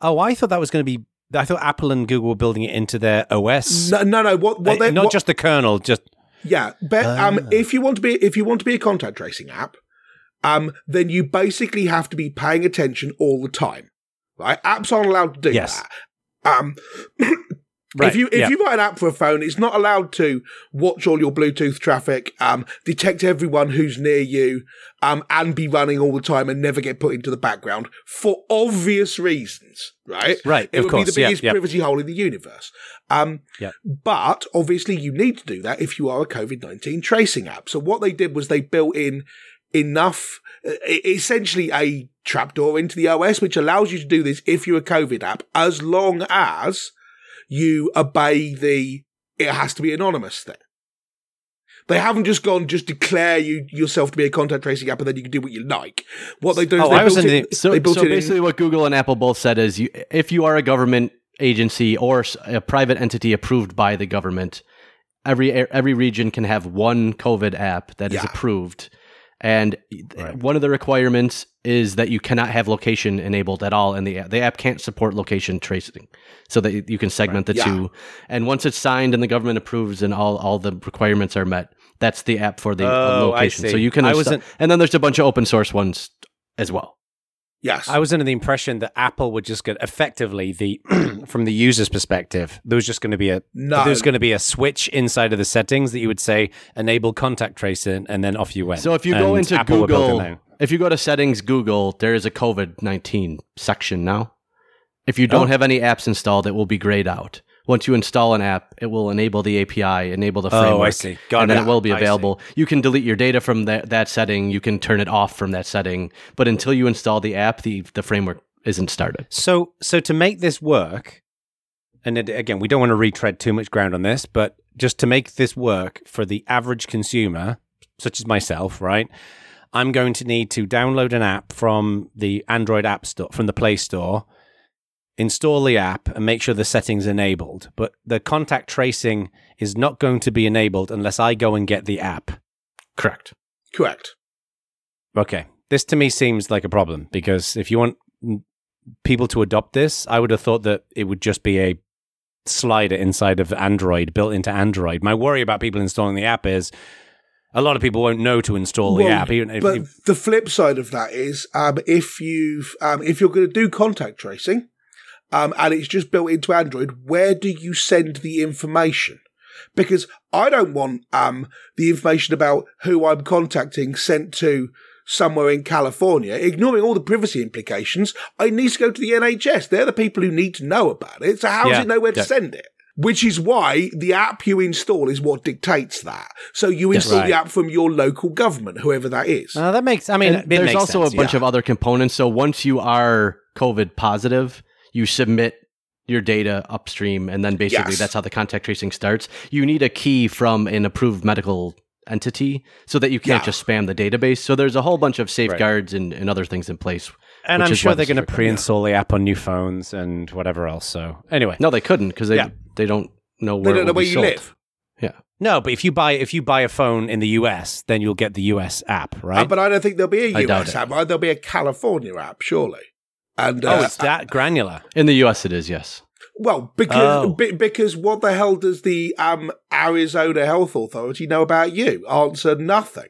oh, I thought that was going to be. I thought Apple and Google were building it into their OS. No, no, no. What? What? Uh, they, not what- just the kernel, just Yeah, but um, Ah. if you want to be if you want to be a contact tracing app, um, then you basically have to be paying attention all the time, right? Apps aren't allowed to do Yes. that. Um, Right, If you if yeah. you write an app for a phone, it's not allowed to watch all your Bluetooth traffic, um, detect everyone who's near you, um, and be running all the time and never get put into the background for obvious reasons, right? Right, It of would course, be the biggest yeah. privacy hole in the universe. Um, Yeah. but obviously, you need to do that if you are a COVID 19 tracing app. So, what they did was they built in enough, essentially a trapdoor into the OS, which allows you to do this if you're a COVID app, as long as you obey the it has to be anonymous thing. They haven't just gone, just declare you yourself to be a contact tracing app and then you can do what you like. What they do is Oh, they I was it, the- So, so it in- basically, what Google and Apple both said is, you, if you are a government agency or a private entity approved by the government, every every region can have one COVID app that is Yeah. approved, and one of the requirements is that you cannot have location enabled at all and the app. The app can't support location tracing, so that you can segment the Yeah. two. And once it's signed and the government approves and all all the requirements are met, that's the app for the Oh, location. So you can. I wasn't- and then there's a bunch of open source ones as well. Yes. I was under the impression that Apple would just get effectively the from the user's perspective. There was just going to be a No. there was going to be a switch inside of the settings that you would say enable contact tracing, and then off you went. So if you go into Apple would build it Google, if you go to settings Google, there is a COVID nineteen section now. If you don't Oh. have any apps installed, it will be grayed out. Once you install an app, it will enable the API, enable the framework. Oh, I see. Got and then it. it will be available. You can delete your data from that, that setting. You can turn it off from that setting. But until you install the app, the, the framework isn't started. So, so to make this work, and it, again, we don't want to retread too much ground on this, but just to make this work for the average consumer, such as myself, right? I'm going to need to download an app from the Android App Store, from the Play Store, install the app, and make sure the settings enabled. But the contact tracing is not going to be enabled unless I go and get the app. Correct. Correct. Okay. This to me seems like a problem because if you want people to adopt this, I would have thought that it would just be a slider inside of Android, built into Android. My worry about people installing the app is a lot of people won't know to install the Well, app. Even if, but if- the flip side of that is um, if you've um, if you're going to do contact tracing um, and it's just built into Android, where do you send the information? Because I don't want um, the information about who I'm contacting sent to somewhere in California, ignoring all the privacy implications. I need to go to the NHS. They're the people who need to know about it. So how does it know where yeah. to send it? Which is why the app you install is what dictates that. So you install Right. the app from your local government, whoever that is. Uh, that makes. I mean, And it there's also sense, a bunch yeah. of other components. So once you are COVID positive, you submit your data upstream, and then basically Yes. that's how the contact tracing starts. You need a key from an approved medical entity so that you can't Yeah. just spam the database. So there's a whole bunch of safeguards and, and other things in place. and I'm sure they're going to pre-install the app on new phones and whatever else. So anyway, No, they couldn't because they Yeah. they don't know They where don't know where you sold. live. Yeah. No, but if you buy if you buy a phone in the US, then you'll get the US app, Uh, right? but I don't think there'll be a I doubt US it. app. There'll be a California app, surely. And oh, uh, it's that granular. In the U.S., it is yes. well, because Oh. be- because what the hell does the um, Arizona Health Authority know about you? Answer nothing.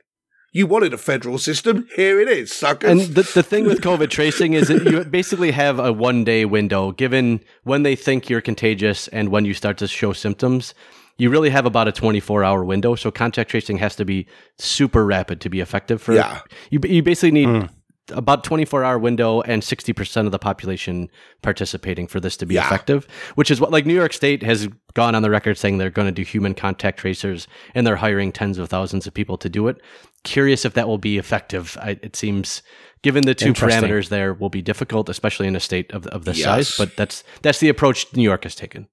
You wanted a federal system. Here it is, suckers. And the, the thing with COVID tracing is that you basically have a one day window given when they think you're contagious and when you start to show symptoms. You really have about a 24 hour window. So contact tracing has to be super rapid to be effective for Yeah. You, you basically need about 24 hour window and 60% of the population participating for this to be Yeah. effective, which is what like New York State has gone on the record saying they're going to do human contact tracers and they're hiring tens of thousands of people to do it. Curious if that will be effective. I, it seems given the two parameters there will be difficult, especially in a state of, of this Yes. size, but that's that's the approach New York has taken.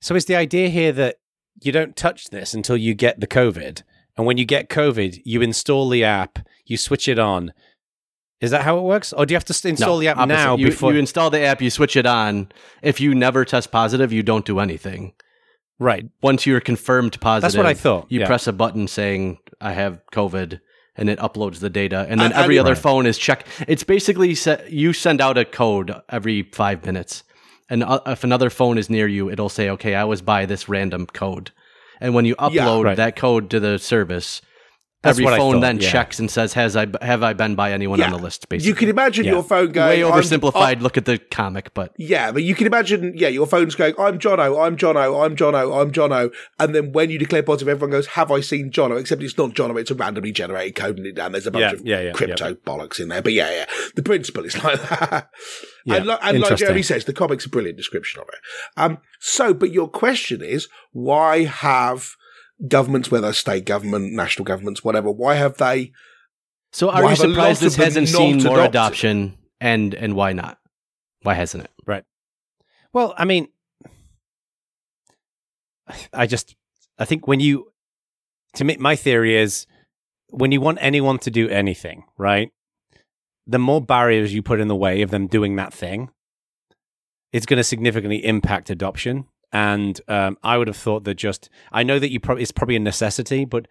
So is the idea here that you don't touch this until you get the COVID, and when you get COVID, you install the app, you switch it on, Is that how it works, or do you have to install No, the app opposite. now you, before? you install the app, you switch it on. If you never test positive, you don't do anything. right. Once you're confirmed positive, that's what I thought, You yeah. press a button saying "I have COVID," and it uploads the data, and then And- every and- other Right. phone is check. It's basically you send out a code every five minutes, and uh, if another phone is near you, it'll say, "Okay, I was by this random code," and when you upload Right. that code to the service. That's every what I phone thought, then yeah. checks and says, "Has I have I been by anyone on the list?" Basically, You can imagine Yeah. your phone going. way "I'm- oversimplified. Look at the comic, but Yeah, but you can imagine, yeah, your phone's going, I'm Jono, I'm Jono, I'm Jono, I'm Jono. And then when you declare positive, everyone goes, Have I seen Jono? Except it's not Jono, it's a randomly generated code and and there's a bunch Yeah, of yeah, yeah, crypto bollocks in there. But yeah, yeah, the principle is like that. Yeah, and like, and like. Jeremy says, the comic's a brilliant description of it. Um, so, but your question is, why have governments, whether state government, national governments, whatever, why have they So are you have a lot surprised this hasn't not seen more adopted? adoption and and why not? Why hasn't it? Right. Well, I mean, I just, I think when you, to me, my theory is when you want anyone to do anything, right? The more barriers you put in the way of them doing that thing, it's going to significantly impact adoption. And um, I would have thought that just, I know that you probably, it's probably a necessity, but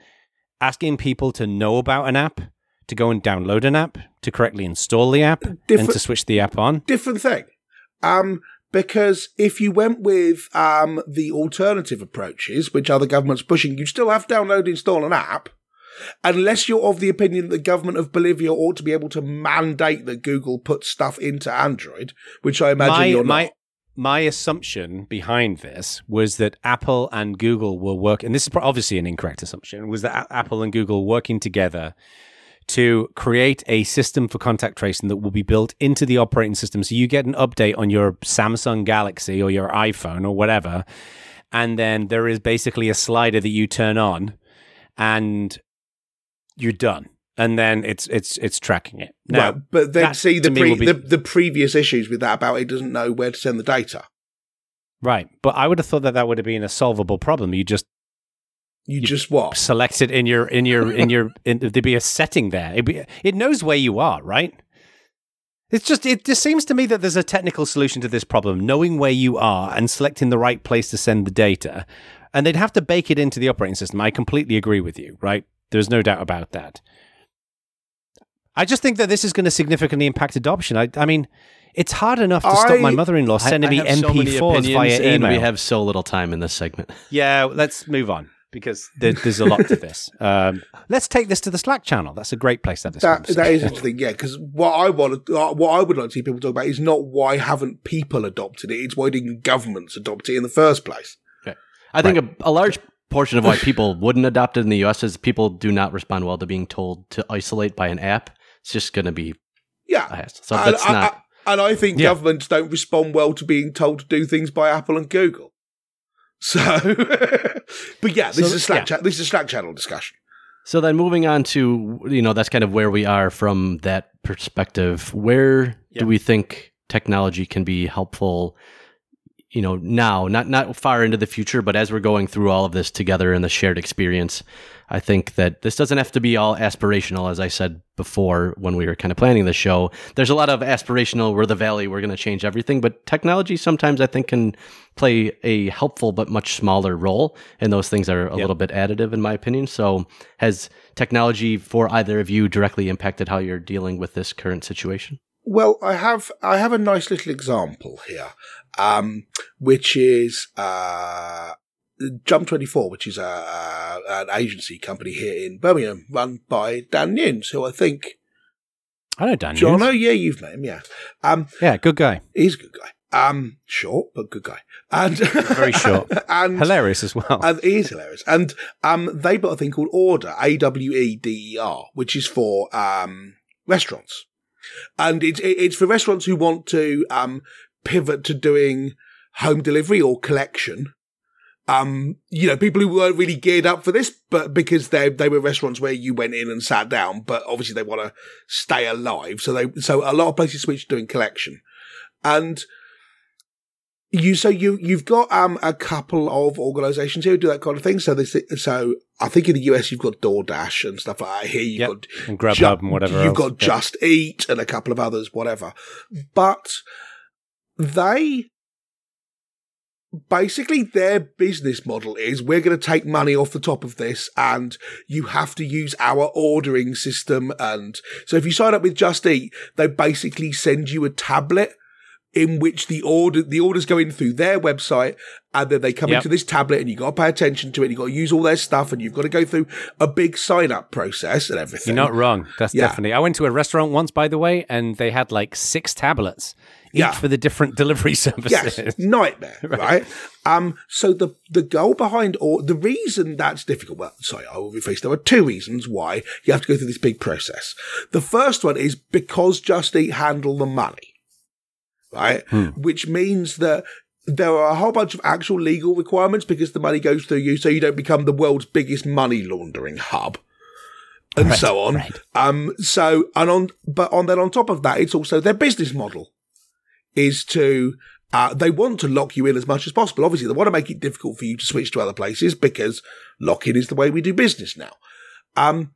asking people to know about an app, to go and download an app, to correctly install the app, and to switch the app on. different thing. Um, because if you went with um, the alternative approaches, which other governments pushing, you still have to download install an app. Unless you're of the opinion that the government of Bolivia ought to be able to mandate that Google put stuff into Android, which I imagine my, you're not. my assumption behind this was that Apple and Google were working, and this is obviously an incorrect assumption, was that Apple and Google working together to create a system for contact tracing that will be built into the operating system. So you get an update on your Samsung Galaxy or your iPhone or whatever, and then there is basically a slider that you turn on, and you're done. And then it's it's it's tracking it. Now, Right, but then see the, pre- be- the the previous issues with that about it doesn't know where to send the data. right, but I would have thought that that would have been a solvable problem. You just You, just what? select it in your in your in your in, there'd be a setting there. It'd be, it knows where you are, right? It's just it just seems to me that there's a technical solution to this problem, knowing where you are and selecting the right place to send the data. And they'd have to bake it into the operating system. I completely agree with you, right? There's no doubt about that. I just think that this is going to significantly impact adoption. I, I mean, it's hard enough to stop my mother-in-law sending I me have so many MP4s via opinions, and email. we have so little time in this segment. Yeah, let's move on because there, there's a lot to this. Um, let's take this to the Slack channel. That's a great place to have this That that is interesting, yeah. Because what I want, uh, what I would like to see people talk about is not why haven't people adopted it; it's why didn't governments adopt it in the first place. I think a, a large portion of why people wouldn't adopt it in the U.S. is people do not respond well to being told to isolate by an app. It's just going to be Yeah, a hassle. So and, that's I, not. I- and I think Yeah. governments don't respond well to being told to do things by Apple and Google. So, but yeah, this So, is a Slack yeah. chat. This is a Slack channel discussion. So then moving on to, you know, that's kind of where we are from that perspective. Where Yeah. do we think technology can be helpful, you know, now, not not far into the future, but as we're going through all of this together in the shared experience, I think that this doesn't have to be all aspirational, as I said before when we were kind of planning the show. There's a lot of aspirational, we're the valley, we're going to change everything, but technology sometimes I think can play a helpful but much smaller role, and those things are a Yep. little bit additive in my opinion. So, has technology for either of you directly impacted how you're dealing with this current situation? Well, I have I have a nice little example here, um, which is uh, Jump Twenty Four, which is a, a an agency company here in Birmingham, run by Dan Nunes, who I think I know Dan. John. Oh, yeah, you've met him, yeah. Um, Yeah, good guy. he's a good guy. Um, short but good guy, and Very short. and Hilarious as well. and he is hilarious. And um, they built a thing called Aweder, A W E D E R, which is for um, restaurants, and it's it's for restaurants who want to um, pivot to doing home delivery or collection. Um, you know, people who weren't really geared up for this, but because they they were restaurants where you went in and sat down, but obviously they want to stay alive, so they so a lot of places switched to doing collection, and you so you you've got um a couple of organisations here who do that kind of thing. So this so I think in the US you've got DoorDash and stuff like that. Here you've Yep. got And Grubhub Ju- and whatever You've else. got Yep. Just Eat and a couple of others, whatever. But they basically their business model is we're going to take money off the top of this and you have to use our ordering system and so if you sign up with Just Eat they basically send you a tablet in which the order the orders go in through their website and then they come Yep. into this tablet and you got to pay attention to it you got to use all their stuff and you've got to go through a big sign up process and everything You're not wrong. That's Yeah. definitely. I went to a restaurant once, by the way, and they had like six tablets, each Yeah. for the different delivery services. Yes, nightmare, right. Um, so the the goal behind or the reason that's difficult. Well, sorry, I will rephrase. There are two reasons why you have to go through this big process. The first one is because Just Eat handle the money, right? Which means that there are a whole bunch of actual legal requirements because the money goes through you, so you don't become the world's biggest money laundering hub. And so on. right. Um, so, and on, but on then on top of that, it's also their business model is to uh, they want to lock you in as much as possible. Obviously, they want to make it difficult for you to switch to other places because lock in is the way we do business now. Um,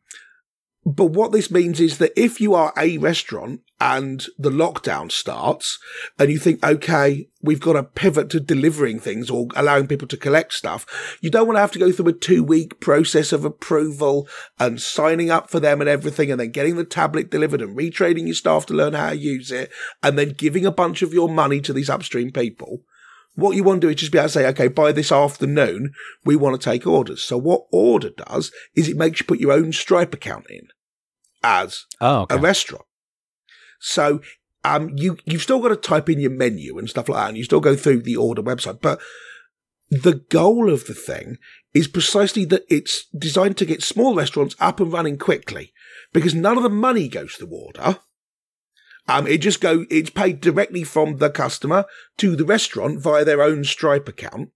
but what this means is that if you are a restaurant and the lockdown starts and you think, okay, we've got to pivot to delivering things or allowing people to collect stuff, you don't want to have to go through a two week process of approval and signing up for them and everything and then getting the tablet delivered and retraining your staff to learn how to use it and then giving a bunch of your money to these upstream people. What you want to do is just be able to say, okay, by this afternoon, we want to take orders. So what Aweder does is it makes you put your own Stripe account in as Oh, okay. a restaurant. So um, you you've still got to type in your menu and stuff like that, and you still go through the Aweder website. But the goal of the thing is precisely that it's designed to get small restaurants up and running quickly because none of the money goes to Aweder. Um, it just go it's paid directly from the customer to the restaurant via their own Stripe account.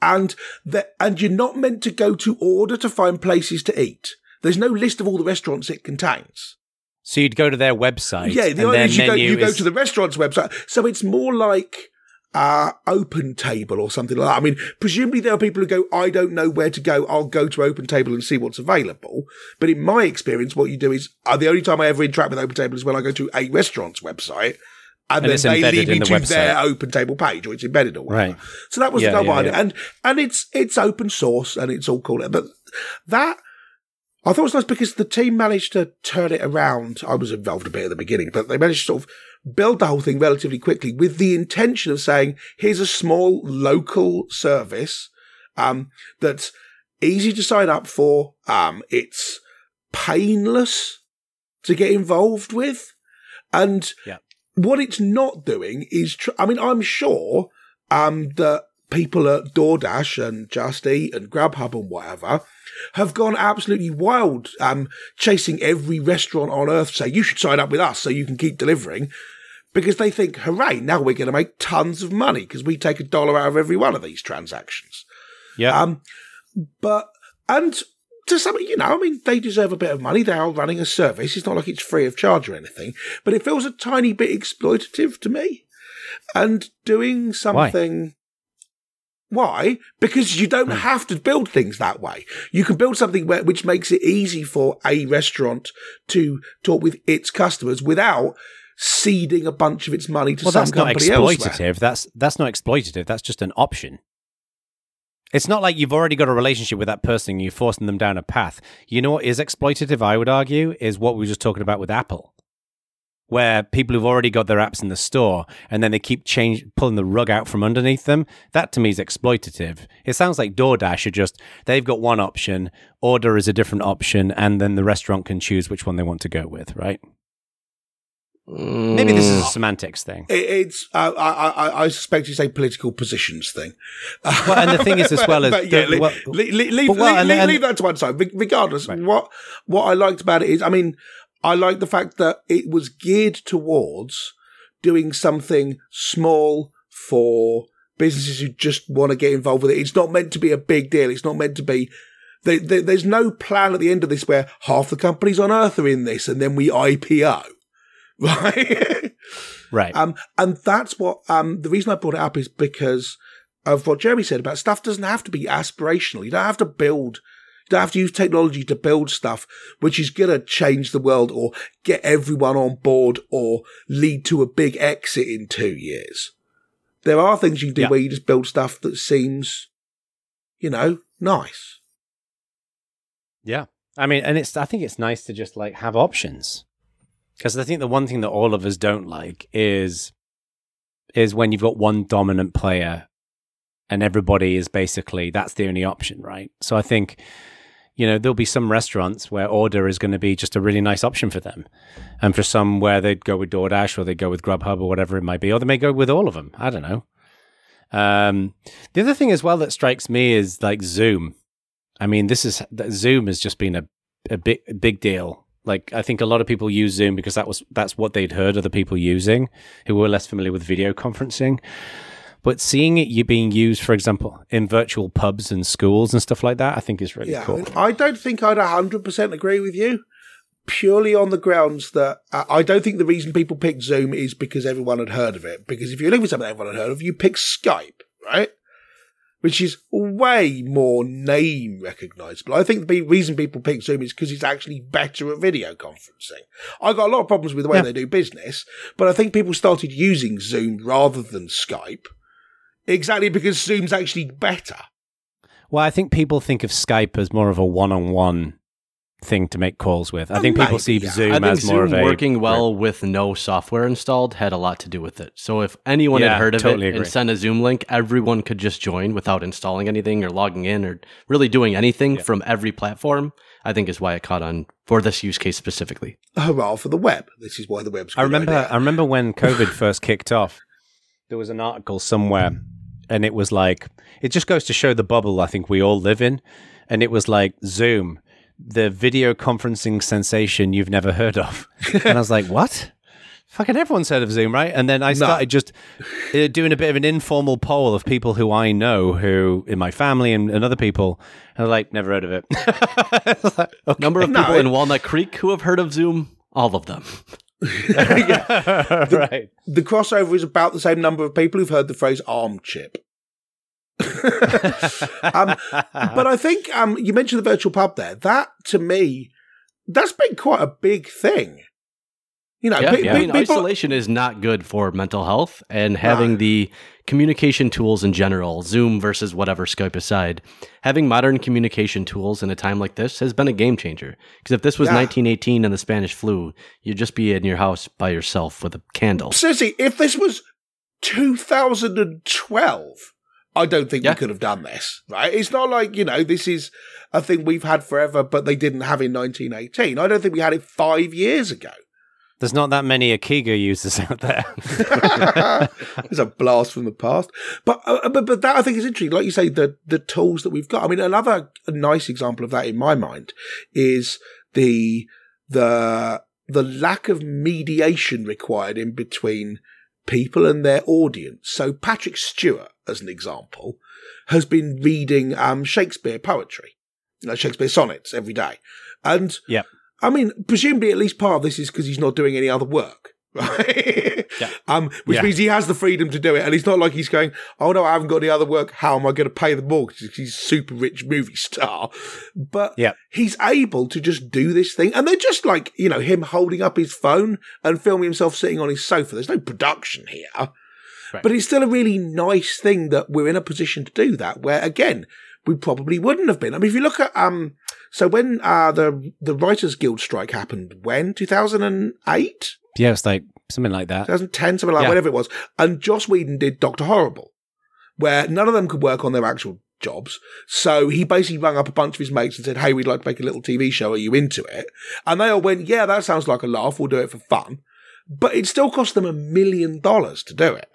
And that and you're not meant to go to Aweder to find places to eat. There's no list of all the restaurants it contains. so you'd go to their website. Yeah, the and idea is you go, menu you go to the restaurant's website. So it's more like uh, Open Table or something like that. I mean, presumably there are people who go, I don't know where to go. I'll go to Open Table and see what's available. But in my experience, what you do is uh, the only time I ever interact with Open Table is when I go to a restaurant's website. And, And then they lead me the to their open table page, or it's embedded or whatever. Right. So that was Yeah, the goal yeah, behind yeah. it, and and it's it's open source and it's all cool. But that I thought it was nice because the team managed to turn it around. I was involved a bit at the beginning, but they managed to sort of build the whole thing relatively quickly with the intention of saying, here's a small local service um, that's easy to sign up for. Um, it's painless to get involved with. And Yeah. what it's not doing is, tr- I mean, I'm sure um, that people at DoorDash and Just Eat and Grubhub and whatever have gone absolutely wild, um, chasing every restaurant on earth, say you should sign up with us so you can keep delivering, because they think, hooray, now we're going to make tons of money because we take a dollar out of every one of these transactions. yeah. Um, but and to some, you know, I mean, they deserve a bit of money. They are running a service. It's not like it's free of charge or anything, but it feels a tiny bit exploitative to me. And doing something. Why? Because you don't hmm. have to build things that way. You can build something where, which makes it easy for a restaurant to talk with its customers without ceding a bunch of its money to well, some that's not company elsewhere. exploitative. That's that's not exploitative. That's just an option. It's not like you've already got a relationship with that person and you're forcing them down a path. You know what is exploitative, I would argue, is what we were just talking about with Apple. Where people who've already got their apps in the store and then they keep change pulling the rug out from underneath them. That to me is exploitative. It sounds like DoorDash are just they've got one option, Aweder is a different option, and then the restaurant can choose which one they want to go with, right? Maybe this is a semantics thing. It, it's, uh, I, I, I suspect it's a political positions thing. Well, and the thing is as well as But yeah, the- well- le- le- leave, well, leave- and- leave- that to one side. Re- Regardless, what what I liked about it is, I mean, I like the fact that it was geared towards doing something small for businesses who just want to get involved with it. It's not meant to be a big deal. It's not meant to be. There, there, there's no plan at the end of this where half the companies on Earth are in this, and then we IPO, right? Right. Um, and that's what um, the reason I brought it up is because of what Jeremy said about stuff doesn't have to be aspirational. You don't have to build. You don't have to use technology to build stuff which is going to change the world or get everyone on board or lead to a big exit in two years. There are things you can do Yeah. where you just build stuff that seems, you know, nice. Yeah. I mean, and it's I think it's nice to just like have options. Because I think the one thing that all of us don't like is is when you've got one dominant player and everybody is basically that's the only option, right? So I think you know there'll be some restaurants where Aweder is going to be just a really nice option for them, and for some where they'd go with DoorDash or they'd go with Grubhub or whatever it might be, or they may go with all of them. I don't know. Um, the other thing as well that strikes me is like Zoom. I mean, this is Zoom has just been a a big a big deal. Like I think a lot of people use Zoom because that was that's what they'd heard other people using who were less familiar with video conferencing. But seeing it you being used, for example, in virtual pubs and schools and stuff like that, I think is really Yeah, cool. I, don't think I'd 100% agree with you. Purely on the grounds that uh, I don't think the reason people picked Zoom is because everyone had heard of it. Because if you're looking for something everyone had heard of, you pick Skype, right? Which is way more name recognizable. I think the reason people pick Zoom is because it's actually better at video conferencing. I got a lot of problems with the way Yeah. they do business, but I think people started using Zoom rather than Skype exactly because Zoom's actually better. Well, I think people think of Skype as more of a one-on-one thing to make calls with. I Oh, think people see yeah. Zoom I think as more of a working well with no software installed had a lot to do with it. So if anyone Yeah, had heard of totally it agree. and sent a Zoom link, everyone could just join without installing anything or logging in or really doing anything from every platform. I think is why it caught on for this use case specifically. Oh, well, for the web. This is why the web's a I good remember. idea. I remember when COVID first kicked off. There was an article somewhere, and it was like it just goes to show the bubble I think we all live in, and it was like Zoom, the video conferencing sensation you've never heard of, and I was like, what? Fucking everyone's heard of Zoom, right? And then I started just uh, doing a bit of an informal poll of people who I know, who in my family and, and other people, and like, never heard of it. Like, okay. Number of No, people it- in Walnut Creek who have heard of Zoom, all of them. right. the crossover is about the same number of people who've heard the phrase arm chip. um, but I think um, you mentioned the virtual pub there. That to me, that's been quite a big thing. You know, Yeah, pe- I pe- mean, people, isolation is not good for mental health, and having the communication tools in general, Zoom versus whatever Skype aside, having modern communication tools in a time like this has been a game changer. Because if this was Yeah. 1918 and the Spanish flu, you'd just be in your house by yourself with a candle. seriously, if this was 2012, I don't think Yeah. we could have done this. Right? It's not like you know this is a thing we've had forever, but they didn't have in 1918. I don't think we had it five years ago. There's not that many Ekiga users out there. it's a blast from the past. But, uh, but but that I think is interesting. Like you say, the the tools that we've got. I mean, another nice example of that in my mind is the the the lack of mediation required in between people and their audience. So Patrick Stewart, as an example, has been reading um, Shakespeare poetry, you know, Shakespeare sonnets every day, and Yep. I mean, presumably at least part of this is because he's not doing any other work. Right. Yeah. Um, which Yeah. means he has the freedom to do it. And it's not like he's going, Oh no, I haven't got any other work. How am I going to pay the mortgage?" He's a super rich movie star. But Yeah. he's able to just do this thing. And they're just like, you know, him holding up his phone and filming himself sitting on his sofa. There's no production here. Right. But it's still a really nice thing that we're in a position to do that, where again, we probably wouldn't have been. I mean, if you look at, um, so when, uh, the, the Writers Guild strike happened, when? 2008? yeah, it's like something like that. 2010, something like Yeah. whatever it was. And Joss Whedon did Doctor Horrible, where none of them could work on their actual jobs. So he basically rang up a bunch of his mates and said, Hey, we'd like to make a little TV show. Are you into it? And they all went, Yeah, that sounds like a laugh. We'll do it for fun. But it still cost them a million dollars to do it.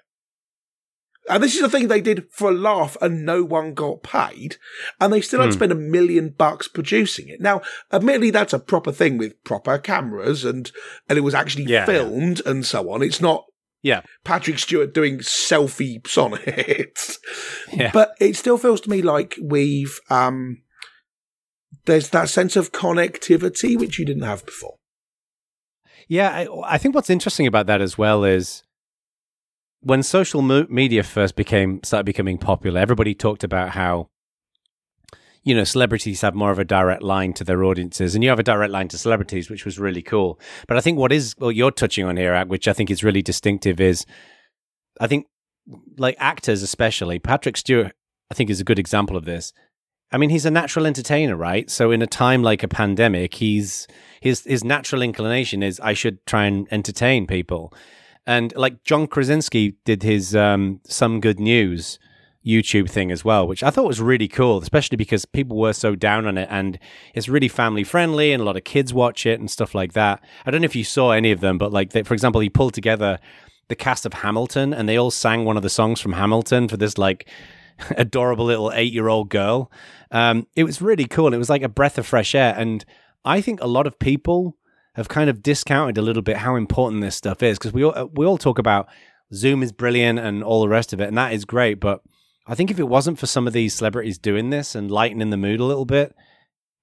And this is the thing they did for a laugh and no one got paid. And they still had to Hmm. spend a million bucks producing it. Now, admittedly, that's a proper thing with proper cameras and, and it was actually yeah. filmed and so on. It's not Yeah. Patrick Stewart doing selfie sonnets. Yeah. But it still feels to me like we've, um, there's that sense of connectivity which you didn't have before. Yeah, I, I think what's interesting about that as well is when social mo- media first became started becoming popular, everybody talked about how you know celebrities have more of a direct line to their audiences, and you have a direct line to celebrities, which was really cool. But I think what is what you're touching on here, which I think is really distinctive, is I think like actors, especially Patrick Stewart, I think is a good example of this. I mean, he's a natural entertainer, right? So in a time like a pandemic, he's his his natural inclination is I should try and entertain people. And like John Krasinski did his um, some good news YouTube thing as well, which I thought was really cool, especially because people were so down on it and it's really family friendly and a lot of kids watch it and stuff like that. I don't know if you saw any of them, but like they, for example, he pulled together the cast of Hamilton and they all sang one of the songs from Hamilton for this like adorable little eight year old girl. Um, it was really cool. It was like a breath of fresh air. And I think a lot of people have kind of discounted a little bit how important this stuff is because we all, we all talk about Zoom is brilliant and all the rest of it. And that is great. But I think if it wasn't for some of these celebrities doing this and lightening the mood a little bit,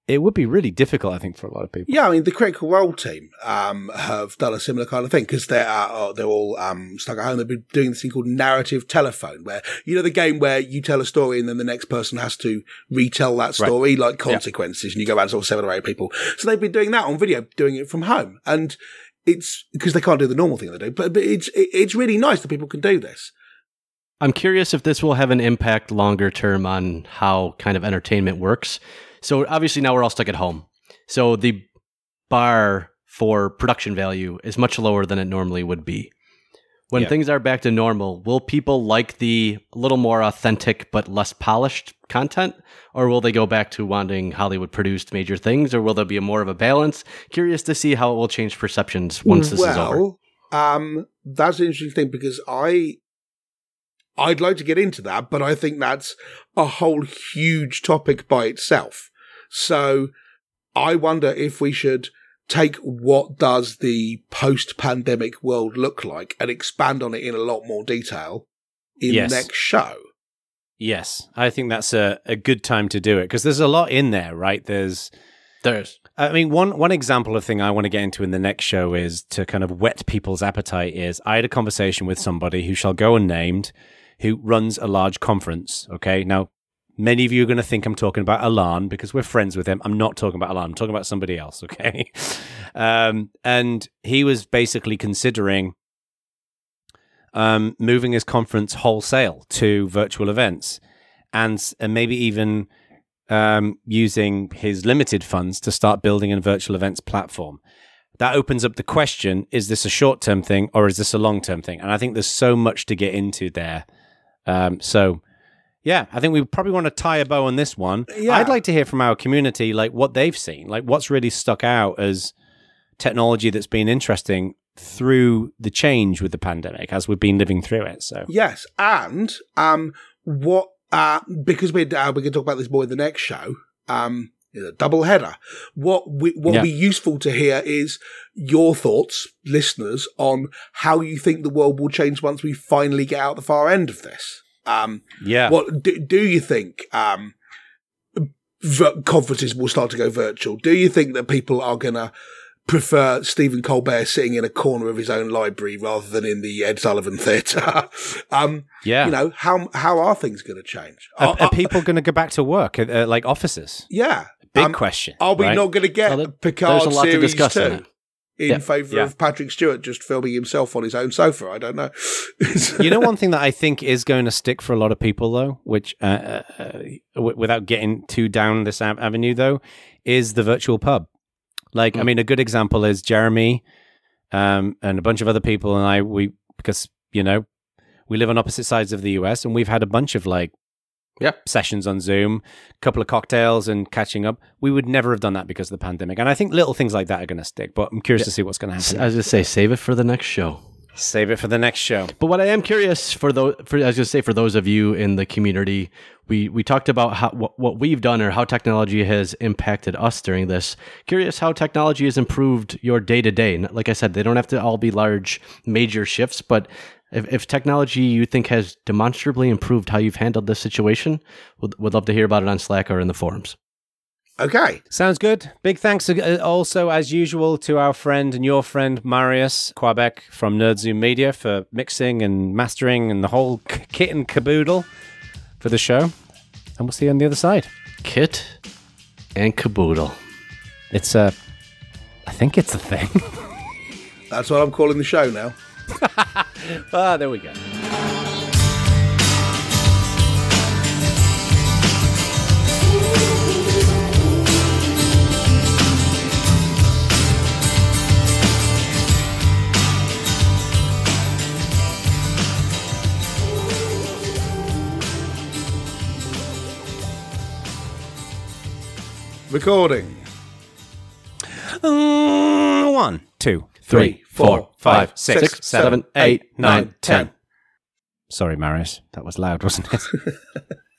it would be really difficult, I think, for a lot of people. Yeah, I mean, the Critical Role team um, have done a similar kind of thing because they're uh, they're all um, stuck at home. They've been doing this thing called narrative telephone, where you know the game where you tell a story and then the next person has to retell that story, right. like consequences, yeah. and you go around sort of seven or eight people. So they've been doing that on video, doing it from home, and it's because they can't do the normal thing they do. But, but it's it's really nice that people can do this. I'm curious if this will have an impact longer term on how kind of entertainment works so obviously now we're all stuck at home. So the bar for production value is much lower than it normally would be. When yeah. things are back to normal, will people like the little more authentic but less polished content? Or will they go back to wanting Hollywood produced major things? Or will there be a more of a balance? Curious to see how it will change perceptions once this well, is over. Um, that's an interesting thing because I I'd like to get into that, but I think that's a whole huge topic by itself. So I wonder if we should take what does the post-pandemic world look like and expand on it in a lot more detail in yes. the next show. Yes, I think that's a, a good time to do it because there's a lot in there, right? There's there's I mean one one example of thing I want to get into in the next show is to kind of whet people's appetite is I had a conversation with somebody who shall go unnamed who runs a large conference, okay? Now Many of you are going to think I'm talking about Alon because we're friends with him. I'm not talking about Alon. I'm talking about somebody else. Okay. Um, and he was basically considering um, moving his conference wholesale to virtual events and, and maybe even um, using his limited funds to start building a virtual events platform. That opens up the question is this a short term thing or is this a long term thing? And I think there's so much to get into there. Um, so, yeah, I think we probably want to tie a bow on this one. Yeah. I'd like to hear from our community, like what they've seen, like what's really stuck out as technology that's been interesting through the change with the pandemic as we've been living through it. So yes, and um, what uh, because we uh, we can talk about this more in the next show. Um, a double header. What we, what yeah. be useful to hear is your thoughts, listeners, on how you think the world will change once we finally get out the far end of this. Um, yeah. What do, do you think? Um, conferences will start to go virtual. Do you think that people are going to prefer Stephen Colbert sitting in a corner of his own library rather than in the Ed Sullivan Theatre? um, yeah. You know, how, how are things going to change? Are, are, are people going to go back to work, uh, like offices? Yeah. Big um, question. Are we right? not going to get oh, Picard there's a lot series to discuss two? In yeah, favour yeah. of Patrick Stewart just filming himself on his own sofa. I don't know. you know, one thing that I think is going to stick for a lot of people, though, which uh, uh, uh w- without getting too down this av- avenue, though, is the virtual pub. Like, mm. I mean, a good example is Jeremy um, and a bunch of other people and I. We because you know we live on opposite sides of the US, and we've had a bunch of like yeah. sessions on Zoom, a couple of cocktails and catching up. We would never have done that because of the pandemic. And I think little things like that are going to stick, but I'm curious yeah. to see what's going to happen. I was going to say, save it for the next show. Save it for the next show. But what I am curious for those, for, I was going to say, for those of you in the community, we, we talked about how, what, what we've done or how technology has impacted us during this. Curious how technology has improved your day to day. Like I said, they don't have to all be large, major shifts, but if, if technology you think has demonstrably improved how you've handled this situation, would, would love to hear about it on Slack or in the forums. Okay. Sounds good. Big thanks uh, also, as usual, to our friend and your friend Marius Quabeck from Nerdzoom Media for mixing and mastering and the whole kit and caboodle for the show. And we'll see you on the other side. Kit and caboodle. It's a, I think it's a thing. That's what I'm calling the show now. ah, there we go. Recording. Uh, one, two, Three, three, four, five, six, six, seven, seven, eight, nine, ten. Sorry, Marius. That was loud, wasn't it?